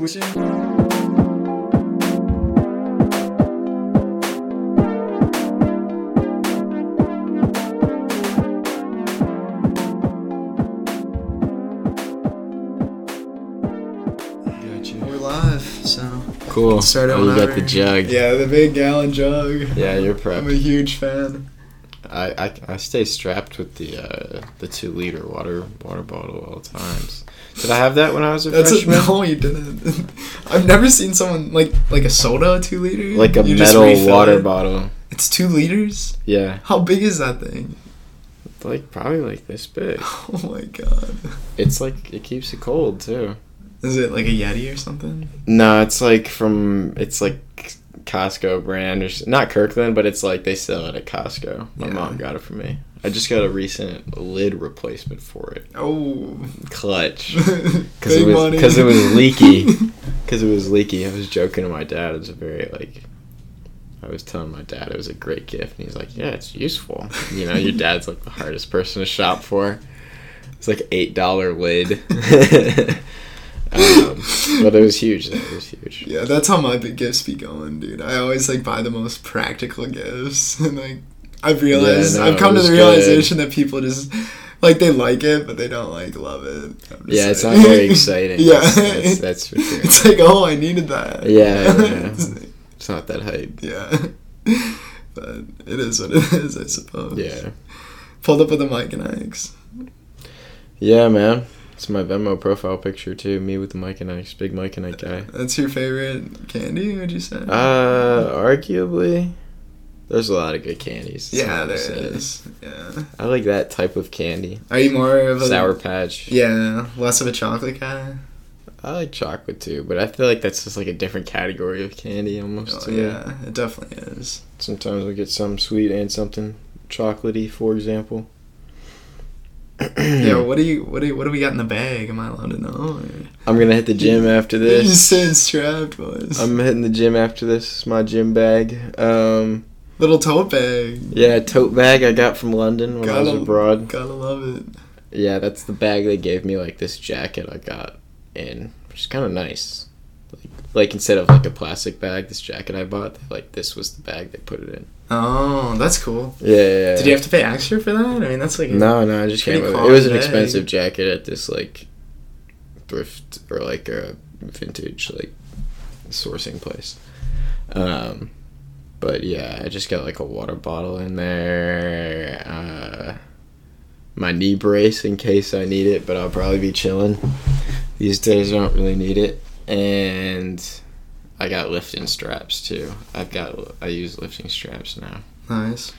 tuition. We're live, so Cool. Start it oh, you got the jug. yeah, the big gallon jug. Yeah, you're prepped. I'm a huge fan. I, I, I stay strapped with the uh, the two liter water water bottle at all times. Did I have that when I was a That's a, freshman? no, you didn't. I've never seen someone like like a soda two liter. Like a You metal water it? bottle. It's two liters. Yeah, How big is that thing? like probably like this big. Oh my god. It's like it keeps it cold too. Is it like a Yeti or something? No, it's like from it's like Costco brand or not Kirkland, but it's like they sell it at Costco. My Yeah. mom got it for me. I just got a recent lid replacement for it. Oh. Clutch. Because it was because it was leaky. Because it was leaky. I was joking to my dad. It was a very like. I was telling my dad it was a great gift, and he's like, "Yeah, it's useful." You know, your dad's like the hardest person to shop for. It's like eight dollar lid. um, but it was huge. It was huge. Yeah, that's how my big gifts be going, dude. I always like buy the most practical gifts, and like I've realized, no, I've come to the good. realization that people just like they like it, but they don't like love it. Yeah, it's not very exciting. yeah, that's, that's, that's for sure. it's like oh, I needed that. Yeah, yeah. It's- not that hype. yeah. But it is what it is, I suppose. Yeah, Pulled up with a Mike and Ike's. yeah, man. It's my Venmo profile picture too. Me with the Mike and Ike, big Mike and Ike guy. That's your favorite candy, would you say? Uh, arguably, there's a lot of good candies. yeah, there is. Yeah. I like that type of candy. Are you more of a Sour Patch. Yeah, less of a chocolate guy. I like chocolate too, but I feel like that's just like a different category of candy almost. Oh, me. yeah, it definitely is. Sometimes we get some sweet and something chocolatey, for example. yeah, what do you what do you, what do we got in the bag? Am I allowed to know? Or? I'm gonna hit the gym after this. You're this. saying strapped, boys. I'm hitting the gym after this. It's my gym bag. Um, Little tote bag. yeah, tote bag I got from London when I was abroad. Gotta love it. Yeah, that's the bag they gave me. Like this jacket I got in, which is kind of nice. Like, like instead of like a plastic bag, this jacket I bought, like this was the bag they put it in. Oh, that's cool. Yeah. yeah. Did you have to pay extra for that? I mean, that's like No, no, I just came it. It was an bag. expensive jacket at this like thrift or like a vintage like sourcing place. Um, but yeah, I just got like a water bottle in there. Uh, my knee brace in case I need it, but I'll probably be chilling. These days, I don't really need it, and I got lifting straps too. I've got I use lifting straps now. nice.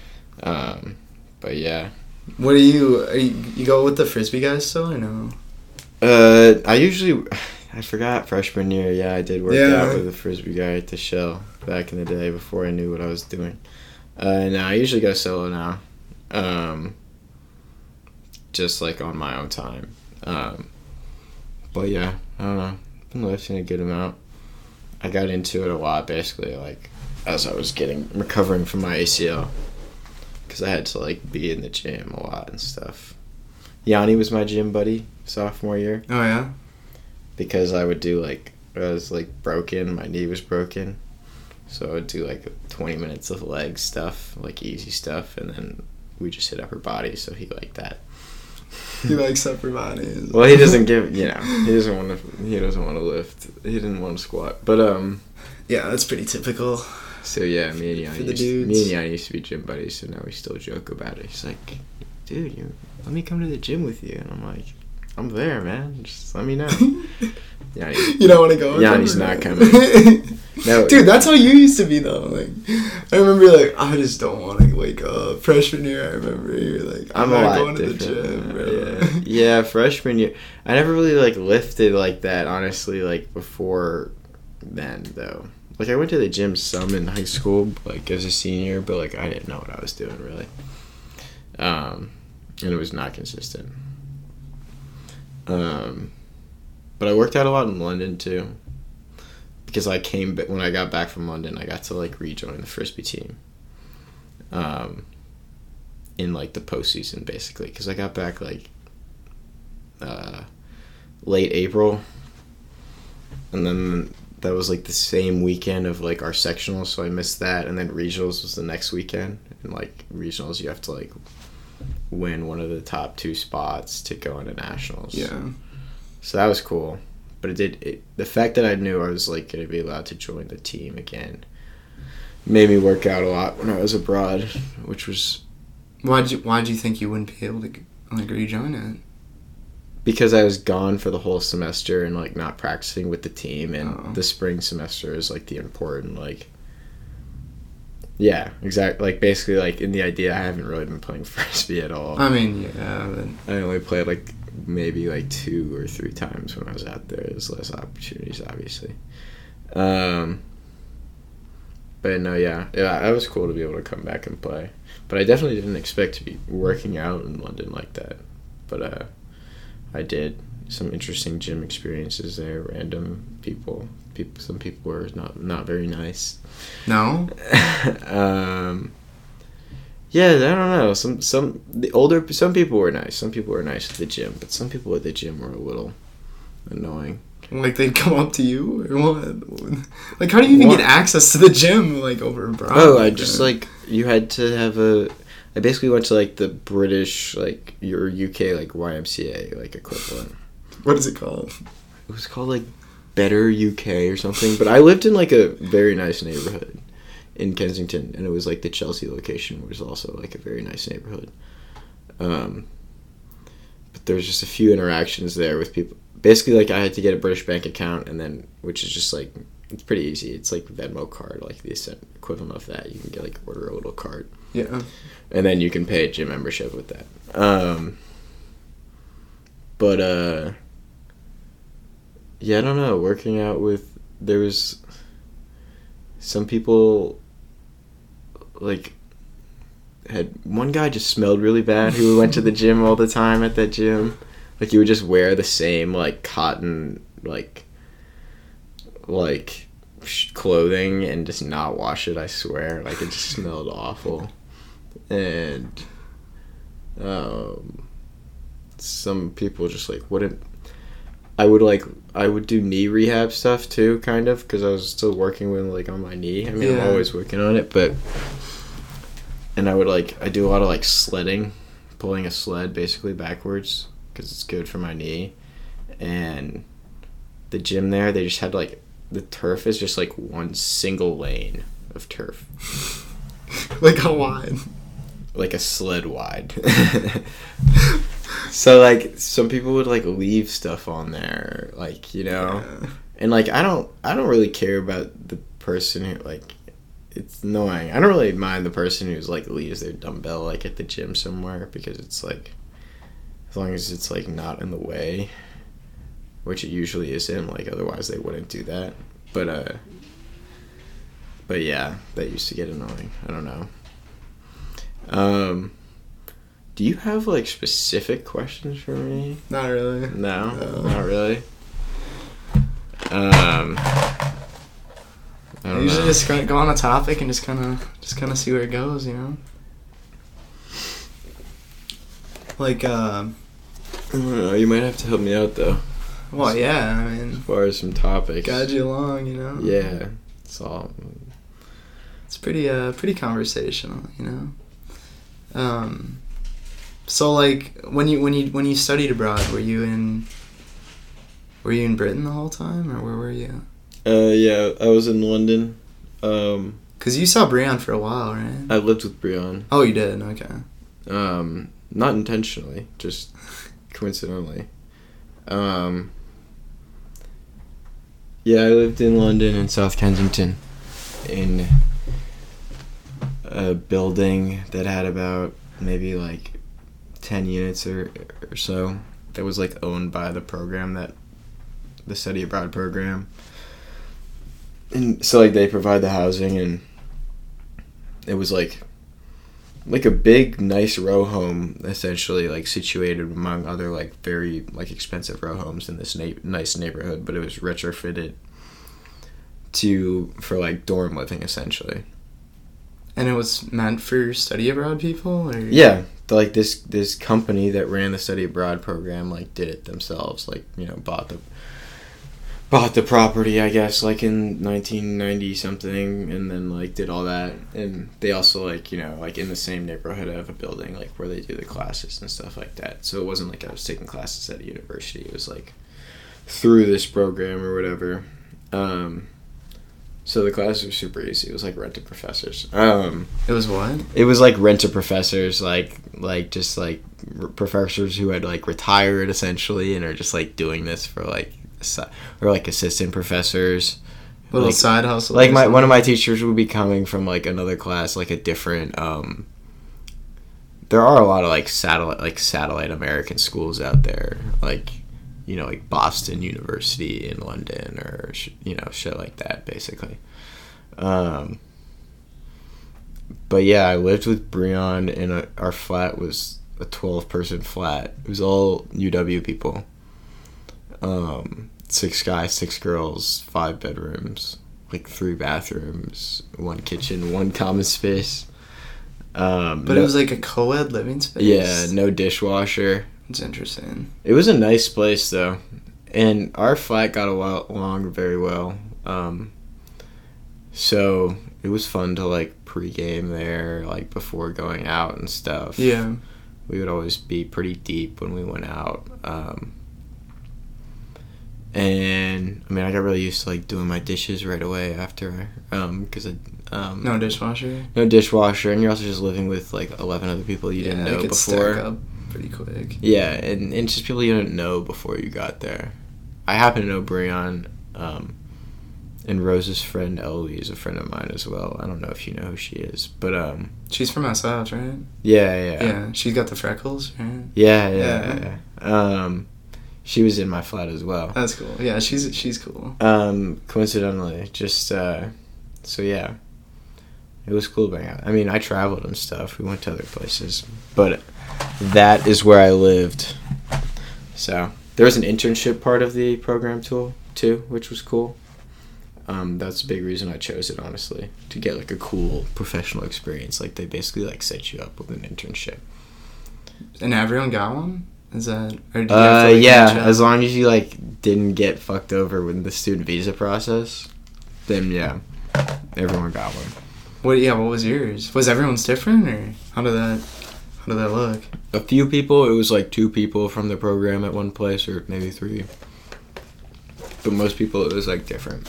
Um, but yeah, What do you, are you you go with the frisbee guys still or no? Uh, I usually, I forgot freshman year. Yeah, I did work Yeah. out with a frisbee guy at the shell back in the day before I knew what I was doing. Uh, no, I usually go solo now. Um, just like on my own time. Um, but yeah, I don't know. Been lifting a good amount. I got into it a lot, basically, like as I was getting recovering from my ACL, because I had to like be in the gym a lot and stuff. Yanni was my gym buddy sophomore year Oh yeah. because I would do like I was like broken, my knee was broken, so I would do like twenty minutes of leg stuff, like easy stuff, and then we just hit upper body. So he liked that. He likes upper bodies. Well, he doesn't give you know he doesn't want to he doesn't want to lift. He didn't want to squat, but um. Yeah, that's pretty typical. So yeah, me and Yanni, used, me and Yanni used to be gym buddies. So now we still joke about it. He's like, "Dude, you let me come to the gym with you," and I'm like, "I'm there, man. Just let me know." Yanni, you don't want to go. Yanni's him, not coming. No. Dude, that's how you used to be though. Like, I remember like I just don't want to wake up. Freshman year, I remember you're like, I'm, I'm a not lot going to the gym, bro. yeah. yeah, freshman year, I never really like lifted like that. Honestly, like before then though. Like I went to the gym some in high school, like as a senior, but like I didn't know what I was doing really. Um, and it was not consistent. Um, but I worked out a lot in London too, because I came when I got back from London. I got to like rejoin the frisbee team. Um, in like the postseason basically, because I got back like uh, late April, and then that was like the same weekend of like our sectionals, so I missed that, and then regionals was the next weekend, and like regionals you have to like win one of the top two spots to go into nationals. Yeah. So that was cool, but it did it, the fact that I knew I was like going to be allowed to join the team again made me work out a lot when I was abroad, which was why did you Why'd you think you wouldn't be able to like rejoin it? because I was gone for the whole semester and like not practicing with the team, and Oh. the spring semester is like the important like. Yeah, exactly. Like basically, like in the idea, I haven't really been playing frisbee at all. I mean, yeah, but I only played like maybe like two or three times when I was out there. There's less opportunities, obviously. Um, but no, yeah, yeah, it was cool to be able to come back and play. But I definitely didn't expect to be working out in London like that. But uh, I did some interesting gym experiences there. Random people, people, some people were not not very nice. no. um, yeah, I don't know. Some some the older some people were nice. Some people were nice at the gym, but some people at the gym were a little annoying. Like they'd come up to you? Like how do you even What? get access to the gym like over abroad? Oh, I just like you had to have a. I basically went to like the British like your UK like YMCA like equivalent. what is it called? It was called like Better UK or something. But I lived in like a very nice neighborhood in Kensington, and it was like the Chelsea location was also like a very nice neighborhood. Um, but there's just a few interactions there with people. Basically, like I had to get a British bank account, and then which is just like it's pretty easy. It's like Venmo card, like the equivalent of that. You can get like order a little card Yeah. and then you can pay a gym membership with that. Um, but uh, yeah, I don't know. Working out with there was some people like had one guy just smelled really bad who went to the gym all the time at that gym. Like he would just wear the same like cotton like like clothing and just not wash it. I swear, like it just smelled awful and um, some people just like wouldn't. I would like I would do knee rehab stuff too, kind of, because I was still working with like on my knee. I mean, Yeah. I'm always working on it, but and I would like I do a lot of like sledding, pulling a sled basically backwards because it's good for my knee, and the gym there they just had like the turf is just like one single lane of turf Like how wide? like a sled wide. so like some people would like leave stuff on there, like you know, Yeah. and like I don't I don't really care about the person who like it's annoying. I don't really mind the person who's like leaves their dumbbell like at the gym somewhere because it's like as long as it's like not in the way, which it usually isn't. Like otherwise they wouldn't do that. But uh, but yeah, that used to get annoying. I don't know. Um, do you have like specific questions for me? Not really. No, No. not really. Um, I usually know. just kinda go on a topic and just kind of just kind of see where it goes, you know. Like, uh, know. You might have to help me out though, well, yeah. I mean, as far as some topics. guide you along, you know. Yeah, it's all. It's pretty uh pretty conversational, you know. Um, so like when you when you when you studied abroad, were you in were you in Britain the whole time, or where were you? Uh, yeah, I was in London. Um, Cause you saw Breon for a while, right? I lived with Breon. Oh, you did. Okay. Um, not intentionally, just coincidentally. Um, yeah, I lived in London in South Kensington in a building that had about maybe like 10 units or, or so that was like owned by the program that the study abroad program and so like they provide the housing and it was like like a big nice row home essentially like situated among other like very like expensive row homes in this na- nice neighborhood but it was retrofitted to for like dorm living essentially. And it was meant for study abroad people, or? Yeah. Like this this company that ran the study abroad program like did it themselves like you know bought the bought the property, I guess, like in 1990 something, and then like did all that. And they also like you know like in the same neighborhood of a building like where they do the classes and stuff like that. So it wasn't like I was taking classes at a university. It was like through this program or whatever. Um, so the classes were super easy. It was like rent a professors. Um, It was what? it was like rent a professors, like like just like professors who had like retired essentially and are just like doing this for like or like assistant professors. Little Like- side hustle. Like my one of my teachers would be coming from like another class, like a different. um There are a lot of like satellite like satellite American schools out there, like you know like Boston University in London or sh- you know shit like that basically. Um, but yeah, I lived with Breon, and uh our flat was a twelve person flat. It was all UW people. Um, six guys, six girls, five bedrooms, like three bathrooms, one kitchen, one common space. Um, But no- it was like a co-ed living space. yeah, no dishwasher. It's interesting. It was a nice place though, and our flat got along very well. Um, so it was fun to like pregame there, like before going out and stuff. Yeah. we would always be pretty deep when we went out. Um, and I mean, I got really used to like doing my dishes right away after, um, because I um, No dishwasher. no dishwasher, and you're also just living with like eleven other people you didn't know before. pretty quick. Yeah, and, and just people you didn't know before you got there. I happen to know Breon, um, and Rose's friend Eloise is a friend of mine as well. I don't know if you know who she is, but um, She's from SF, right? yeah, yeah, Yeah. She's got the freckles, right? yeah, yeah. Yeah. yeah. Um, she was in my flat as well. That's cool. Yeah, she's she's cool. Um, coincidentally, just uh, so yeah, it was cool being out. I mean, I traveled and stuff. We went to other places, but that is where I lived. So there was an internship part of the program tool too, which was cool. Um, that's a big reason I chose it, honestly, to get like a cool professional experience. Like they basically like set you up with an internship. And everyone got one? Is that or do you have Uh, to, like, yeah, as long as you like didn't get fucked over with the student visa process, then yeah, everyone got one. What yeah, what was yours? Was everyone's different or how did that how did that look? A few people, it was like two people from the program at one place, or maybe three. But most people, it was like different.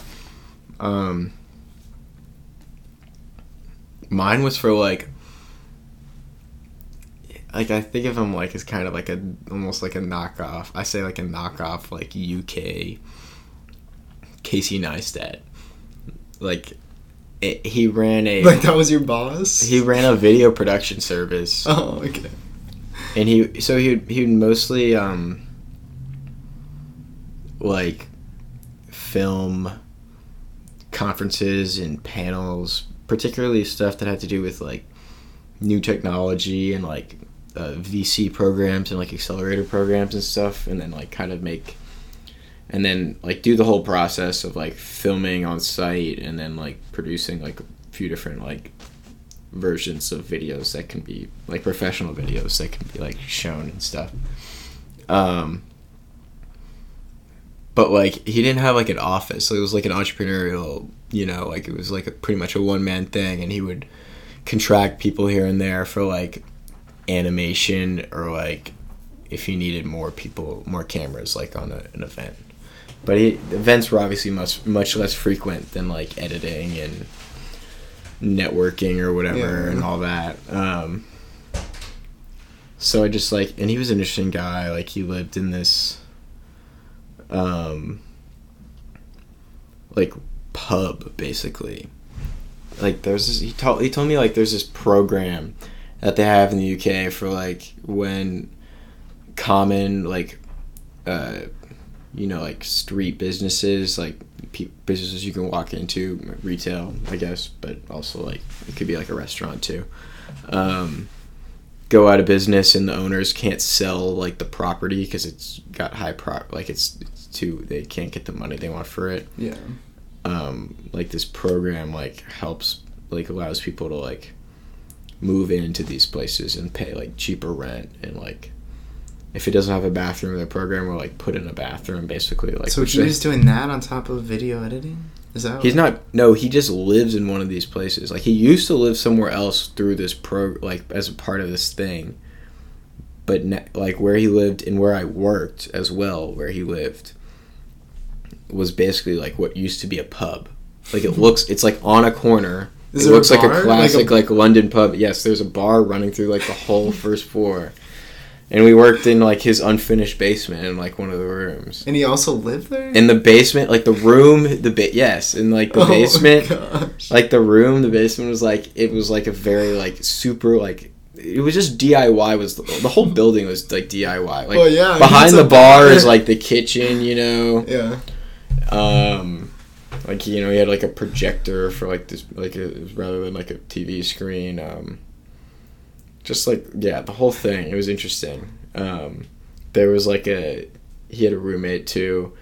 Um, mine was for like, like I think of him like as kind of like a almost like a knockoff. I say like a knockoff like UK Casey Neistat. Like, it, he ran a Like that was your boss? he ran a video production service Oh, okay. and he so he would, he would mostly um like film conferences and panels particularly stuff that had to do with like new technology and like uh, vc programs and like accelerator programs and stuff and then like kind of make and then like do the whole process of like filming on site and then like producing like a few different like versions of videos that can be like professional videos that can be like shown and stuff. Um, but like he didn't have like an office, so it was like an entrepreneurial, you know, like it was like a, pretty much a one man thing, and he would contract people here and there for like animation or like if he needed more people, more cameras, like on a, an event. But he, events were obviously much much less frequent than like editing and networking or whatever Yeah. and all that. Um, so I just like, and he was an interesting guy. Like he lived in this, um, like pub basically. Like there's this, he told he told me like there's this program that they have in the UK for like when common like uh you know like street businesses like pe- businesses you can walk into retail i guess but also like it could be like a restaurant too um go out of business and the owners can't sell like the property because it's got high pro like it's, it's too they can't get the money they want for it Yeah. um like this program like helps like allows people to like move into these places and pay like cheaper rent and like if it doesn't have a bathroom in the program, we'll like put in a bathroom basically. Like so he they- was doing that on top of video editing. Is that He's not. No, he just lives in one of these places. Like he used to live somewhere else through this pro, like as a part of this thing. But ne- like where he lived and where I worked as well, where he lived, was basically like what used to be a pub. Like it looks, it's like on a corner. Is it a looks like a Like a- classic like, London pub. Yes, there's a bar running through like the whole first floor, and we worked in like his unfinished basement in like one of the rooms. And he also lived there. In the basement, like the room, the ba- yes, in like the Oh my basement, gosh. like the room the basement was like it was like a very like super like it was just diy was the, the whole building was like diy like Well, yeah, behind the bar bar. is like the kitchen you know yeah. um like you know he had like a projector for like this like a, rather than like a tv screen um just like yeah the whole thing it was interesting um there was like a he had a roommate too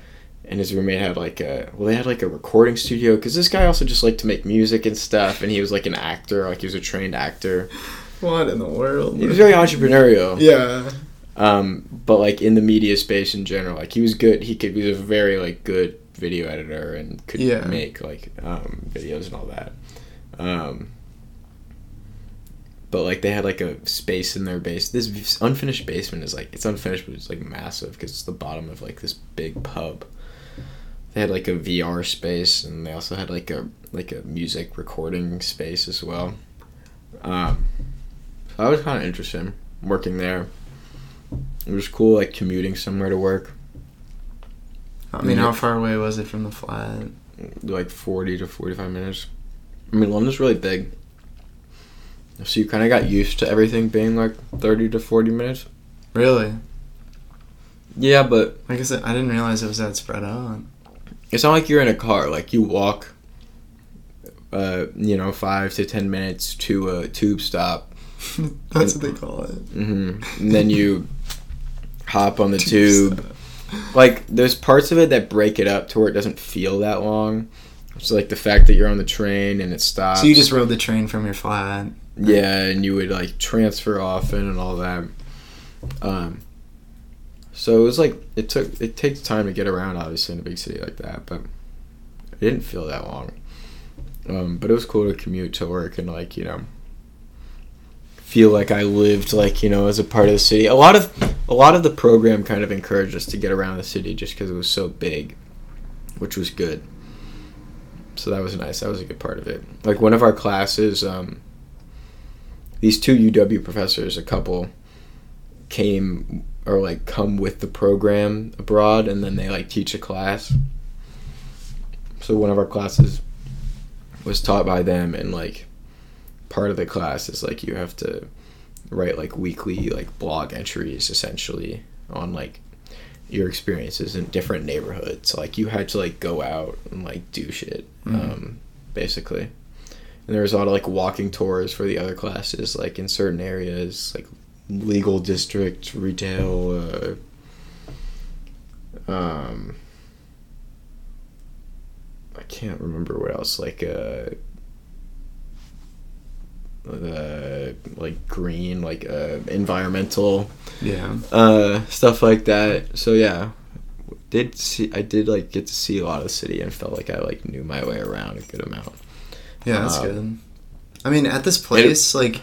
and his roommate had like a well they had like a recording studio because this guy also just liked to make music and stuff and he was like an actor like he was a trained actor What in the world? he was very entrepreneurial Yeah. um, but like in the media space in general, like he was good. He could he was a very like good video editor and could Yeah. make like um, videos and all that. Um, but like they had like a space in their base. This unfinished basement is like it's unfinished, but it's like massive because it's the bottom of like this big pub. They had like a VR space, and they also had like a like a music recording space as well. Um, so that was kind of interesting working there. It was cool, like commuting somewhere to work, I mean, how far away was it from the flat? like forty to forty-five minutes. I mean, London's really big, so you kind of got used to everything being like thirty to forty minutes. Really? Yeah, but Like I said, I didn't realize it was that spread out. it's not like you're in a car. Like you walk, uh, you know, five to ten minutes to a tube stop, That's what they call it. hmm and then you hop on the tube. Like there's parts of it that break it up to where it doesn't feel that long. So like the fact that you're on the train and it stops. So you just rode the train from your flat. yeah, and you would like transfer often and all that. Um, so it was like it took it takes time to get around obviously in a big city like that, but it didn't feel that long. Um, but it was cool to commute to work and like you know feel like I lived like you know as a part of the city. A lot of a lot of the program kind of encouraged us to get around the city just because it was so big, which was good. So that was nice. That was a good part of it. Like one of our classes, um, these two UW professors, a couple, came or like come with the program abroad, and then they like teach a class. So one of our classes was taught by them, and like part of the class is like you have to write like weekly like blog entries essentially on like your experiences in different neighborhoods like you had to like go out and like do shit Mhm. um basically and there was a lot of like walking tours for the other classes like in certain areas like legal district retail uh um i can't remember what else like uh uh, like green, like uh, environmental Yeah. uh, stuff like that. So yeah, did see I did like get to see a lot of the city and felt like I like knew my way around a good amount. Yeah, that's Um, good. I mean, at this place, like,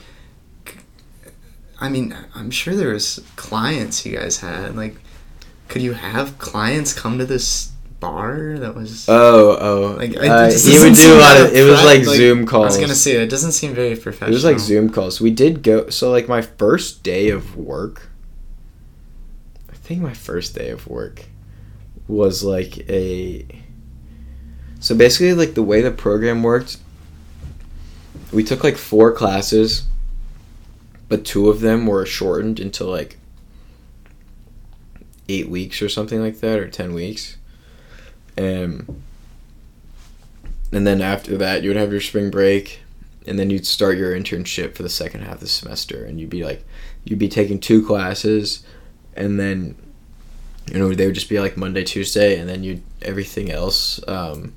I mean, I'm sure there was clients you guys had. Like, could you have clients come to this bar that was? Oh oh, Like, uh, he would do a lot of. It was like, like, Zoom I calls. was gonna say it doesn't seem very professional. It was like Zoom calls. We did go. So like my first day of work. I think my first day of work was like a. So basically, like the way the program worked. We took like four classes. But two of them were shortened into like. Eight weeks or something like that, or ten weeks. Um, and then after that, you would have your spring break, and then you'd start your internship for the second half of the semester and you'd be like you'd be taking two classes and then you know they would just be like monday tuesday and then you'd everything else um,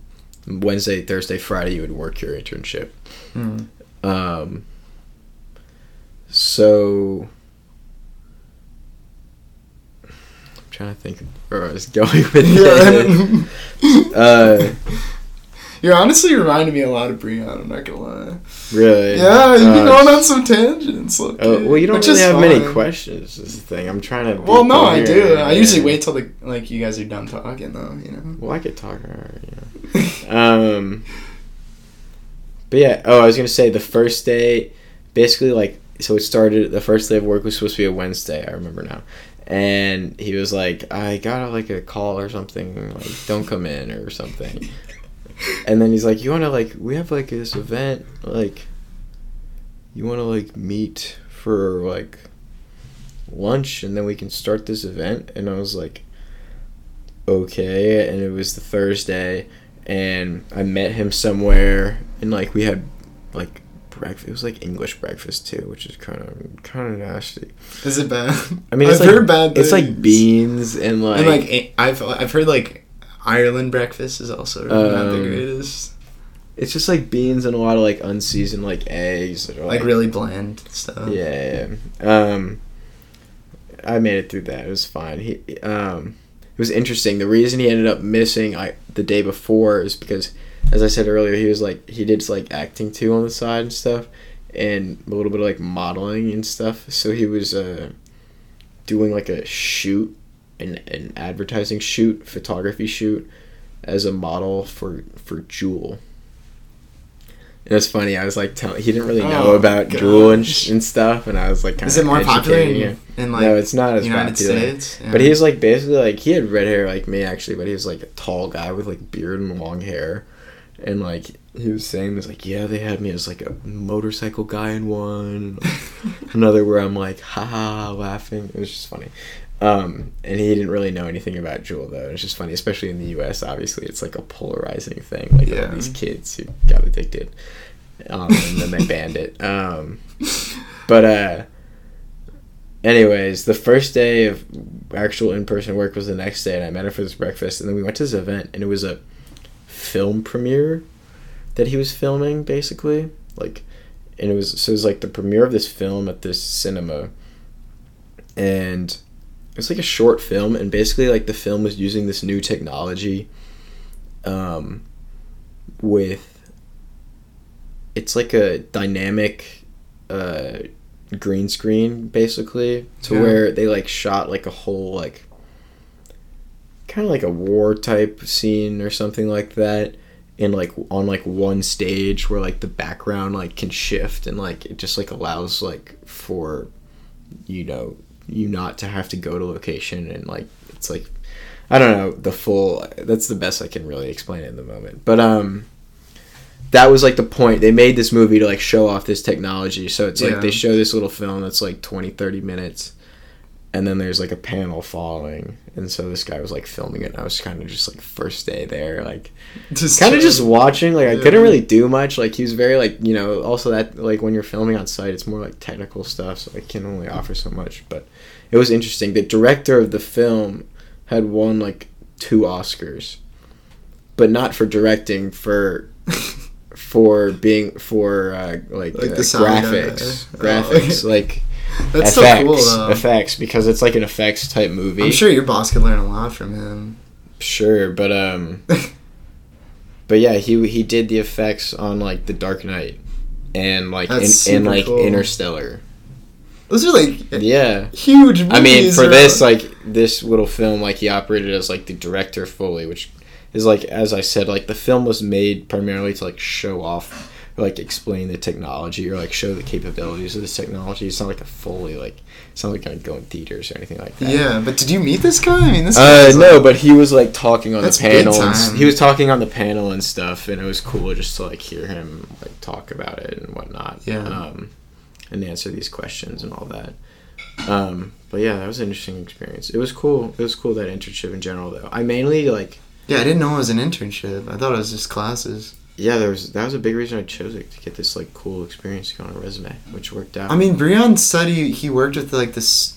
wednesday thursday friday you would work your internship Hmm. um, so I'm trying to think where I was going with. Yeah. uh, You're honestly reminding me a lot of Breon. I'm not gonna lie. really? Yeah, you've been going on some tangents. Look, Oh, well, you don't really have many questions. Is the thing. I'm trying to. Well, no, I do. I usually wait till the like you guys are done talking, though. You know. Well, I could talk. Alright, yeah. Um. But yeah. Oh, I was gonna say the first day, basically like so it started. The first day of work was supposed to be a Wednesday. I remember now. And he was like, I got like a call or something. Like, don't come in or something. And then he's like, you want to like, we have like this event. Like, you want to like meet for like lunch, and then we can start this event. And I was like, okay. And it was the Thursday, and I met him somewhere, and like we had like breakfast. It was like English breakfast too, which is kind of kind of nasty. Is it bad? I mean, it's I've like, heard bad. It's like beans and like, and like I've I've heard like Ireland breakfast is also really not the Um, greatest. it's just like beans and a lot of like unseasoned like eggs that are Like really bland stuff. Yeah, yeah. Um, I made it through that. It was fine. He, um, it was interesting. The reason he ended up missing I the day before is because, as I said earlier, he was like he did like acting too on the side and stuff, and a little bit of like modeling and stuff. So he was uh, doing like a shoot, an an advertising shoot, photography shoot, as a model for for Juul. And it's funny. I was like, telling he didn't really know Oh, about Juul and, gosh. and stuff, and I was like, kind Is it more popular in, in like no, it's not as United popular. States? Yeah. But he was like basically like he had red hair like me actually, but he was like a tall guy with like beard and long hair, and like he was saying this like yeah they had me as like a motorcycle guy in one, another where I'm like ha ha laughing. It was just funny. Um, and he didn't really know anything about Juul though. It's just funny, especially in the U.S. Obviously, it's like a polarizing thing. Like Yeah. all these kids who got addicted, um, and then they banned it. Um, but uh, anyways, the first day of actual in person work was the next day, and I met her for this breakfast, and then we went to this event, and it was a film premiere that he was filming, basically, like, and it was so it was like the premiere of this film at this cinema, and it was like a short film, and basically like the film was using this new technology, um, with. It's like a dynamic, uh, green screen basically to Yeah. where they like shot like a whole like kind of like a war type scene or something like that in like on like one stage where like the background like can shift and like it just like allows like for you know you not to have to go to location and like it's like I don't know the full that's the best I can really explain it in the moment. But um that was like the point. They made this movie to like show off this technology. So it's like they show this little film that's like 20 30 minutes and then there's like a panel following and so this guy was like filming it. And i was kind of just like first day there like just kind of just watching. Like i Yeah. couldn't really do much. Like he was very like you know also that like when you're filming on site it's more like technical stuff so i can only offer so much. But it was interesting. The director of the film had won like two oscars but not for directing for for being for uh, like, Like uh, the sound graphics. Oh, graphics like That's effects so cool though. effects because it's like an effects type movie I'm sure your boss could learn a lot from him. Sure, but um, but yeah, he he did the effects on like The Dark Knight and like in, in like cool. Interstellar. Those are like Yeah, huge. Movies, I mean for this like this little film, like he operated as like the director fully, which is like as I said, like the film was made primarily to like show off. Like explain the technology or like show the capabilities of this technology. It's not like a fully like it's not like gonna go in theaters or anything like that. Yeah, but did you meet this guy? I mean, this. Uh, no, like- but he was like talking on the panel. And, he was talking on the panel and stuff, and it was cool just to like hear him like talk about it and whatnot. Yeah. Um, and answer these questions and all that. Um, but yeah, that was an interesting experience. It was cool. It was cool that internship in general, though. I mainly like Yeah, I didn't know it was an internship. I thought it was just classes. Yeah. There was that was a big reason I chose it to get this like cool experience to go on a resume, which worked out. I mean, Breon said he, he worked with like this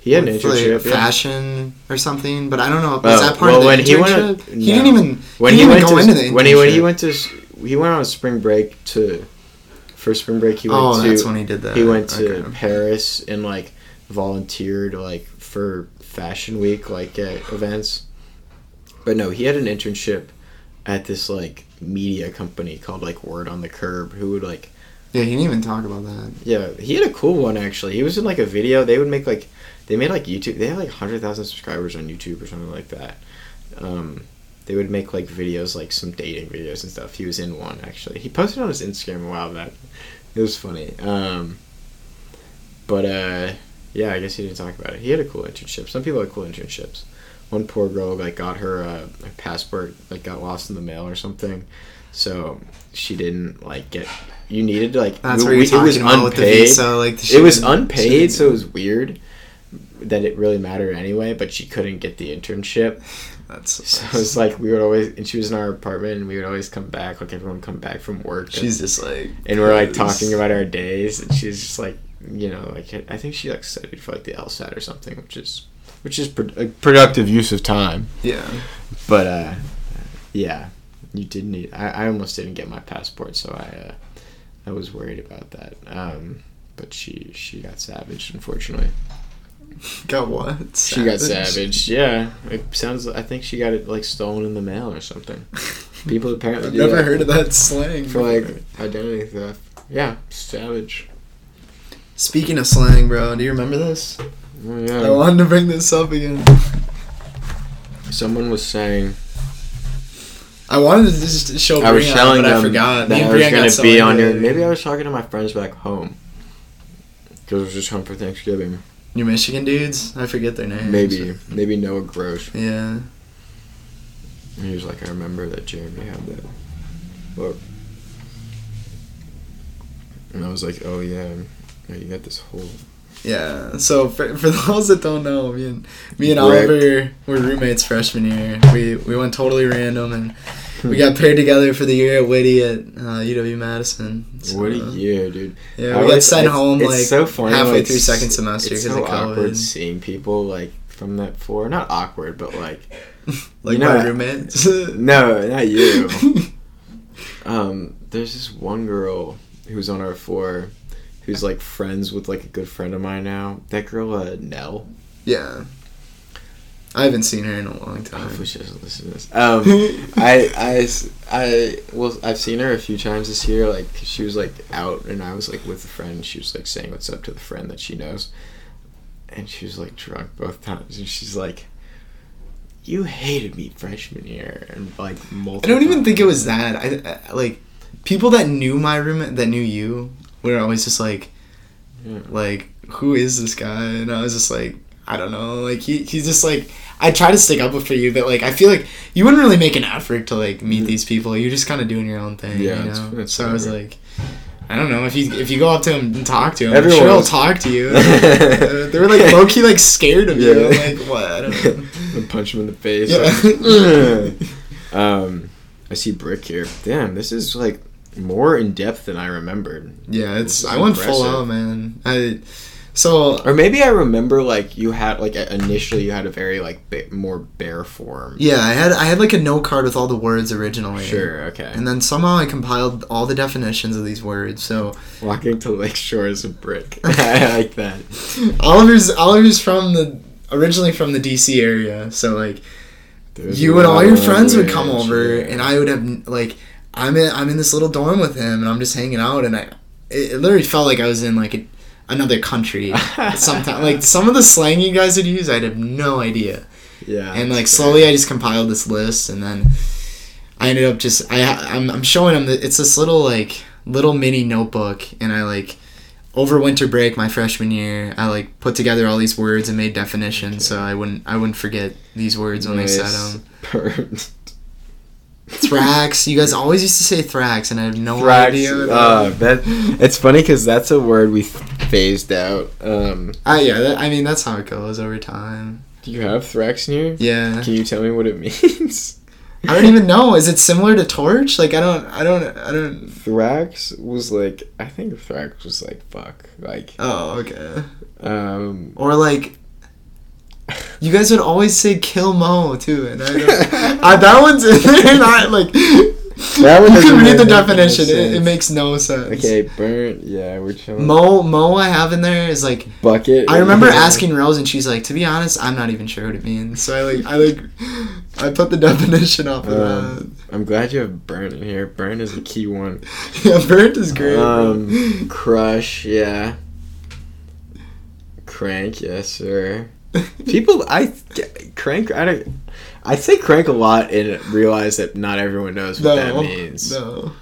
he had an with, like, internship. yeah. fashion or something, but I don't know. Was Oh, that part well, of the when he internship? went- he no. didn't even. when he he, went go to into the when he when he went to he went on spring break to for spring break he went to Oh, to that's when he did that. he went to Okay. Paris and like volunteered like for fashion week like at events. But no, he had an internship at this like media company called like Word on the Curb who would like Yeah, he didn't even talk about that. yeah, he had a cool one actually. He was in like a video. They would make like they made like YouTube. They had like hundred thousand subscribers on YouTube or something like that. Um, they would make like videos, like some dating videos and stuff. He was in one actually. He posted on his Instagram a while back. It was funny. Um, but uh, yeah, I guess he didn't talk about it. He had a cool internship. Some people had cool internships. One poor girl like got her uh, her passport like got lost in the mail or something, so she didn't like get. You needed to like That's we- where you're it was talking about with the unpaid visa, like the it was unpaid, so it was weird that it really mattered anyway. But she couldn't get the internship, That's so it was like we would always, and she was in our apartment, and we would always come back, like everyone come back from work, she's just like and we're like talking about our days, and she's just like, you know, like I think she like studied for like the LSAT or something, which is which is pro- a productive use of time. Yeah. But uh, yeah, you did need. I, I almost didn't get my passport, so I uh, I was worried about that. Um, but she she got savaged, unfortunately. Got what? She got savaged. Yeah, it sounds. I think she got it like stolen in the mail or something. People apparently I've never heard of that slang for like identity theft. Yeah, savage. Speaking of slang, bro, do you remember this? Oh, I wanted to bring this up again. Someone was saying I wanted to just show I was Brian, telling but I them forgot. That I was gonna so be on your. Maybe I was talking to my friends back home because I was just home for Thanksgiving. Your Michigan dudes? I forget their names. Maybe maybe Noah Gross. Yeah. And he was like, I remember that Jeremy had that book. And I was like, oh yeah, yeah, you got this whole. Yeah. So for, for those that don't know, me and me and Brick. Oliver were roommates freshman year. We we went totally random and we got paired together for the year at Witte at uh, UW Madison. So, what a year, dude! Yeah, I we got was- sent it's- home it's like so funny, halfway like, through second semester because so of awkward seeing people like from that floor. Not awkward, but like like You know, my roommates. no, not you. um, there's this one girl who's on our floor, who's like friends with like a good friend of mine now. That girl, uh, Nell. yeah. I haven't seen her in a long time. Hopefully she doesn't listen to this. Um, I, I, I- well, I've seen her a few times this year. Like she was like out, and I was like with a friend. She was like saying what's up to the friend that she knows, and she was like drunk both times. And she's like, "You hated me freshman year," and like I don't even times. think it was that. I, I like people that knew my roommate that knew you were always just like Yeah. like who is this guy? And I was just like I don't know. Like he he's just like I try to stick up for you, but like I feel like you wouldn't really make an effort to like meet these people. You're just kind of doing your own thing. Yeah, you know. it's so I was like. I don't know if you if you go up to him and talk to him, Everyone I'm sure he'll talk to you. Uh, they were like low key like scared of you. Yeah. I'm like what? I don't know. punch him in the face. Yeah. um, I see brick here. Damn, this is like more in depth than I remembered. Yeah, This it's I went full out, man. I so Or maybe I remember like you had like initially you had a very like ba- more bare form. yeah, I had I had like a note card with all the words originally. Sure. Okay. And then somehow I compiled all the definitions of these words. So Walking to Lake Shore is a brick. I like that. Oliver's Oliver's from the originally from the DC area. So like There's you and all your friends would come over, yeah. and I would have like I'm in I'm in this little dorm with him, and I'm just hanging out, and I it, it literally felt like I was in like a, another country. Sometimes like some of the slang you guys would use, I'd have no idea. yeah. and like slowly I just compiled this list and then I ended up just I I'm, I'm showing them that it's this little like little mini notebook and I like over winter break my freshman year I like put together all these words and made definitions so I wouldn't I wouldn't forget these words when I said Nice. them Perfect. Thrax you guys always used to say thrax and I have no Thrax, idea what uh, that- it's funny because that's a word we phased out. Um, I yeah that, I mean that's how it goes over time do you have Thrax in you? yeah Can you tell me what it means? I don't even know is it similar to torch like I don't I don't I don't Thrax was like I think Thrax was like fuck like oh okay um Or like, you guys would always say "kill Mo" too, and I, I that one's in there, and I like, That one you can read the definition. It, it makes no sense. Okay, burnt. Yeah, we're chilling. Mo Mo I have in there is like Bucket. I remember yeah. asking Rose and she's like, to be honest, I'm not even sure what it means. So I like I like I put the definition off of Um, I'm glad you have burnt in here. Burnt is a key one. Yeah, burnt is great. Um, crush. Yeah. Crank. Yes, sir. People, I crank. I don't. I say crank a lot and realize that not everyone knows what that means. No.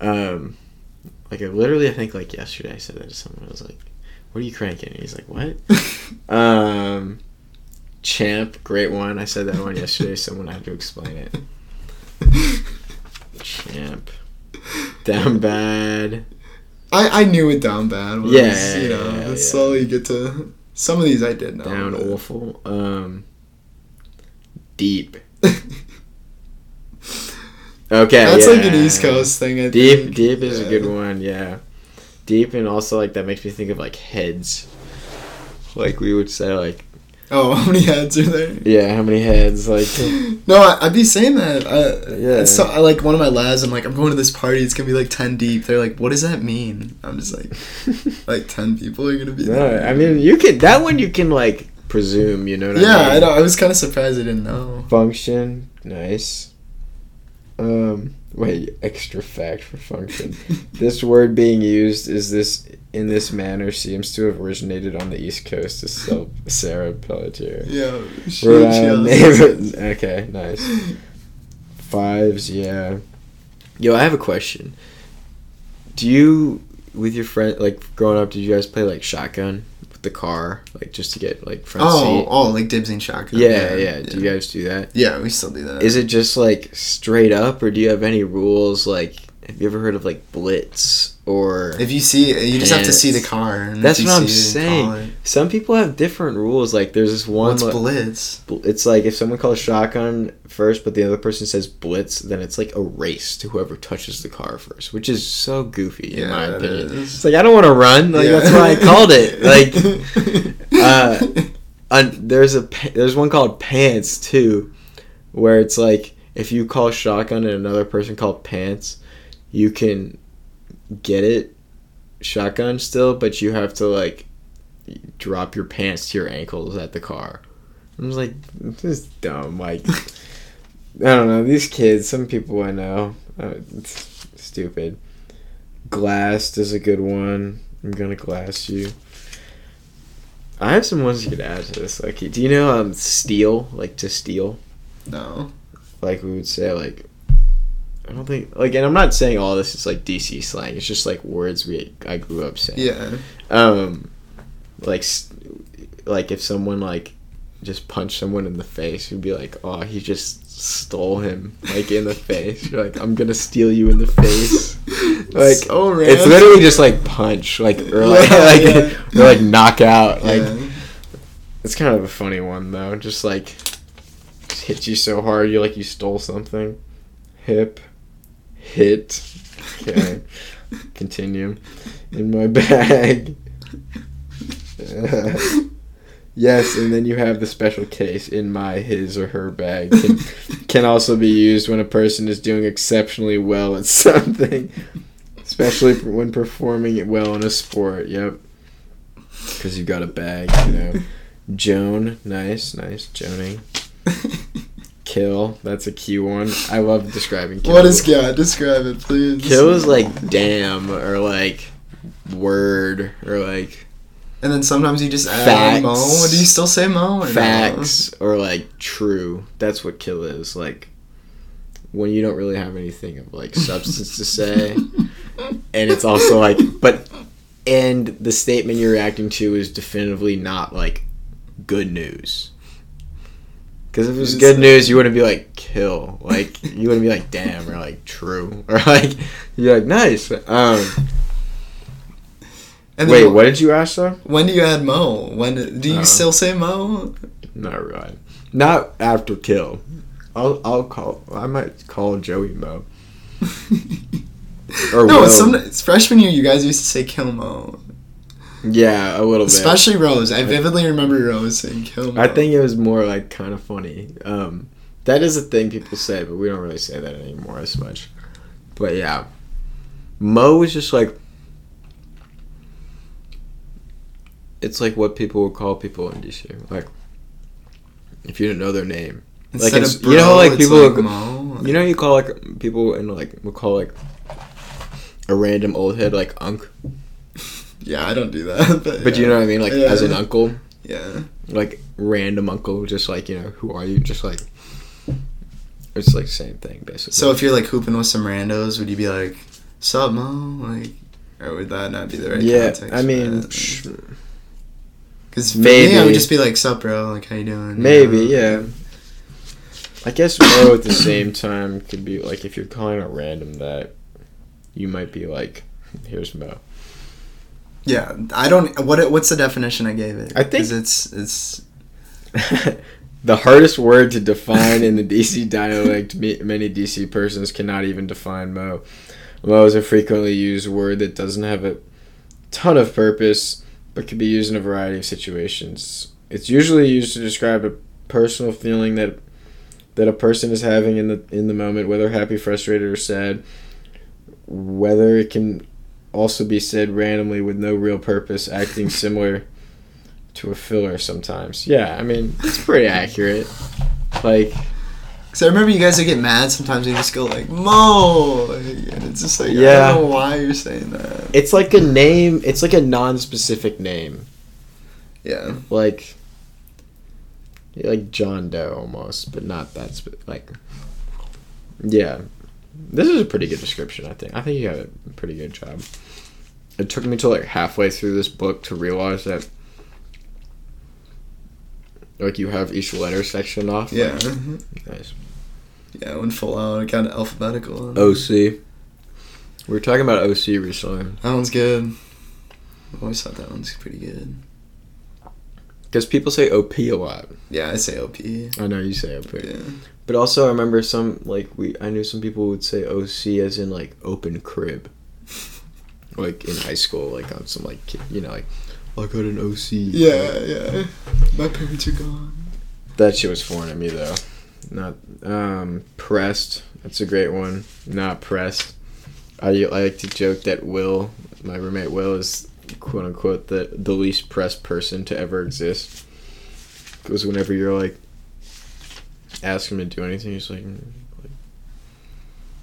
Um, like I literally, I think like yesterday I said that to someone. I was like, "What are you cranking?" And he's like, "What?" um, champ, great one. I said that one yesterday. Someone had to explain it. Champ, down bad. I, I knew it down bad was. Yeah, you know, yeah, yeah. slowly you get to some of these I did know. down but- awful. Um, deep. Okay, That's like an. East Coast thing. I Deep, think. deep is a good one. Yeah, deep, and also like that makes me think of like heads. Like we would say, like Oh, how many heads are there? yeah, how many heads? Like No, I, I'd be saying that. I, Yeah. So, I, like one of my labs, I'm like, I'm going to this party. It's gonna be like ten deep. They're like, what does that mean? I'm just like, like ten people are gonna be no, there. I mean you can that one you can like presume. You know what yeah, I mean? I know. I was kind of surprised I didn't know. Function, nice. Um, wait, extra fact for function. this word being used is this in this manner seems to have originated on the East Coast to sell Sarah Pelletier. Yeah. she- Rhode she Island has- neighbor- Okay, nice. Fives, yeah. Yo, I have a question. Do you, with your friend, like growing up, did you guys play like shotgun with the car, like just to get like front Oh, seat? oh, like dibs and shotgun. yeah, yeah, Do you guys do that? Yeah, we still do that. Is it just like straight up, or do you have any rules? Like, have you ever heard of like blitz or? If you see, you just have to see the car. and That's what I'm saying. Some people have different rules. Like, there's this one. What's like- blitz? it's like if someone calls shotgun first, but the other person says blitz, then it's like a race to whoever touches the car first, which is so goofy in Yeah, my opinion. is. It's like I don't want to run. Like Yeah. that's why I called it. Like uh, un- there's a there's one called pants too, where it's like if you call shotgun and another person called pants, you can get it shotgun still, but you have to like drop your pants to your ankles at the car. I was like, this is dumb. Like, I don't know. These kids, some people I know, uh, it's stupid. Glassed is a good one. I'm gonna glass you. I have some ones you could add to this. Like, do you know um steal? Like to steal? no. Like we would say like. I don't think like, and I'm not saying all this is like DC slang. It's just like words we I grew up saying Yeah. um like like if someone like just punched someone in the face you'd be like oh he just stole him like in the face you're like i'm gonna steal you in the face like so it's literally just like punch like or like, Yeah, like yeah. or like knock out like Yeah. it's kind of a funny one though just like just hit you so hard you like you stole something hip hit. Okay. Continue. In my bag. Yes and then you have the special case in my his or her bag. Can, can also be used when a person is doing exceptionally well at something especially when performing it well in a sport. Yep. Because you've got a bag you know. Joan. Nice nice. Joning kill that's a key one i love describing kill What is yeah? Describe it, please. kill is like damn or like word or like And then sometimes you just add Facts. mo. Do you still say mo? Or no? facts or like true that's what kill is like when you don't really have anything of like substance to say and it's also like but and the statement you're reacting to is definitively not like good news because if it was It's good news you wouldn't be like kill like you wouldn't be like damn or like true or like you're like nice um And wait then what did you ask though When do you add mo? When do you Uh, still say mo? Not really. Not after kill. I'll I'll call. I might call Joey Mo. Or no, some it's freshman year you guys used to say kill mo. Yeah, a little bit. Especially Rose. I vividly remember Rose saying kill mo. I think it was more like kind of funny. Um, that is a thing people say, but we don't really say that anymore as much. But yeah, Mo is just like it's like what people would call people in DC. Like if you didn't know their name, like Instead it's- of you know, like, people- like Mo. you know, you call like people and like we'll call like a random old head like Unc, yeah, I don't do that. But, but yeah. you know what I mean, like Yeah. as an uncle, Yeah. like random uncle, just like you know, who are you? Just like it's like same thing basically. So if you're like hooping with some randos, would you be like, "Sup, Mo?" Like, or would that not be the right yeah, context? I mean, because for me, I would just be like, "Sup, bro? Like, how you doing?" You maybe know? yeah. I guess Mo at the same time could be like if you're calling a random that, you might be like, here's Mo. Yeah, I don't. What? What's the definition I gave it? I think- it's it's the hardest word to define in the DC dialect, many DC persons cannot even define Mo. Mo is a frequently used word that doesn't have a ton of purpose, but can be used in a variety of situations. It's usually used to describe a personal feeling that that a person is having in the in the moment, whether happy, frustrated, or sad. Whether it can also be said randomly with no real purpose, acting similar to a filler sometimes. Yeah, I mean, it's pretty accurate. Like, Because I remember you guys would get mad sometimes and you just go like, Mo! And it's just like, Yeah. I don't know why you're saying that. it's like a name, it's like a non specific name. Yeah. Like, like John Doe almost, but not that. Spe- like, yeah. This is a pretty good description, I think. I think you got a pretty good job. It took me to like halfway through this book to realize that, like, you have each letter section off. Yeah. Mm-hmm. Nice. Yeah, I went full out. kind of alphabetical. OC. We were talking about OC recently. That one's good. I always thought that one's pretty good. Because people say OP a lot. Yeah, I say OP. I know you say OP. Yeah. But also, I remember some, like, we I knew some people would say OC as in, like, open crib. Like, in high school, like, on some, like, you know, like, I got an OC. Yeah, yeah. My parents are gone. That shit was foreign to me, though. Not, um, pressed. That's a great one. Not pressed. I, I like to joke that Will, my roommate Will, is quote unquote the, the least pressed person to ever exist. Because whenever you're like, ask him to do anything, he's like, "Mm, like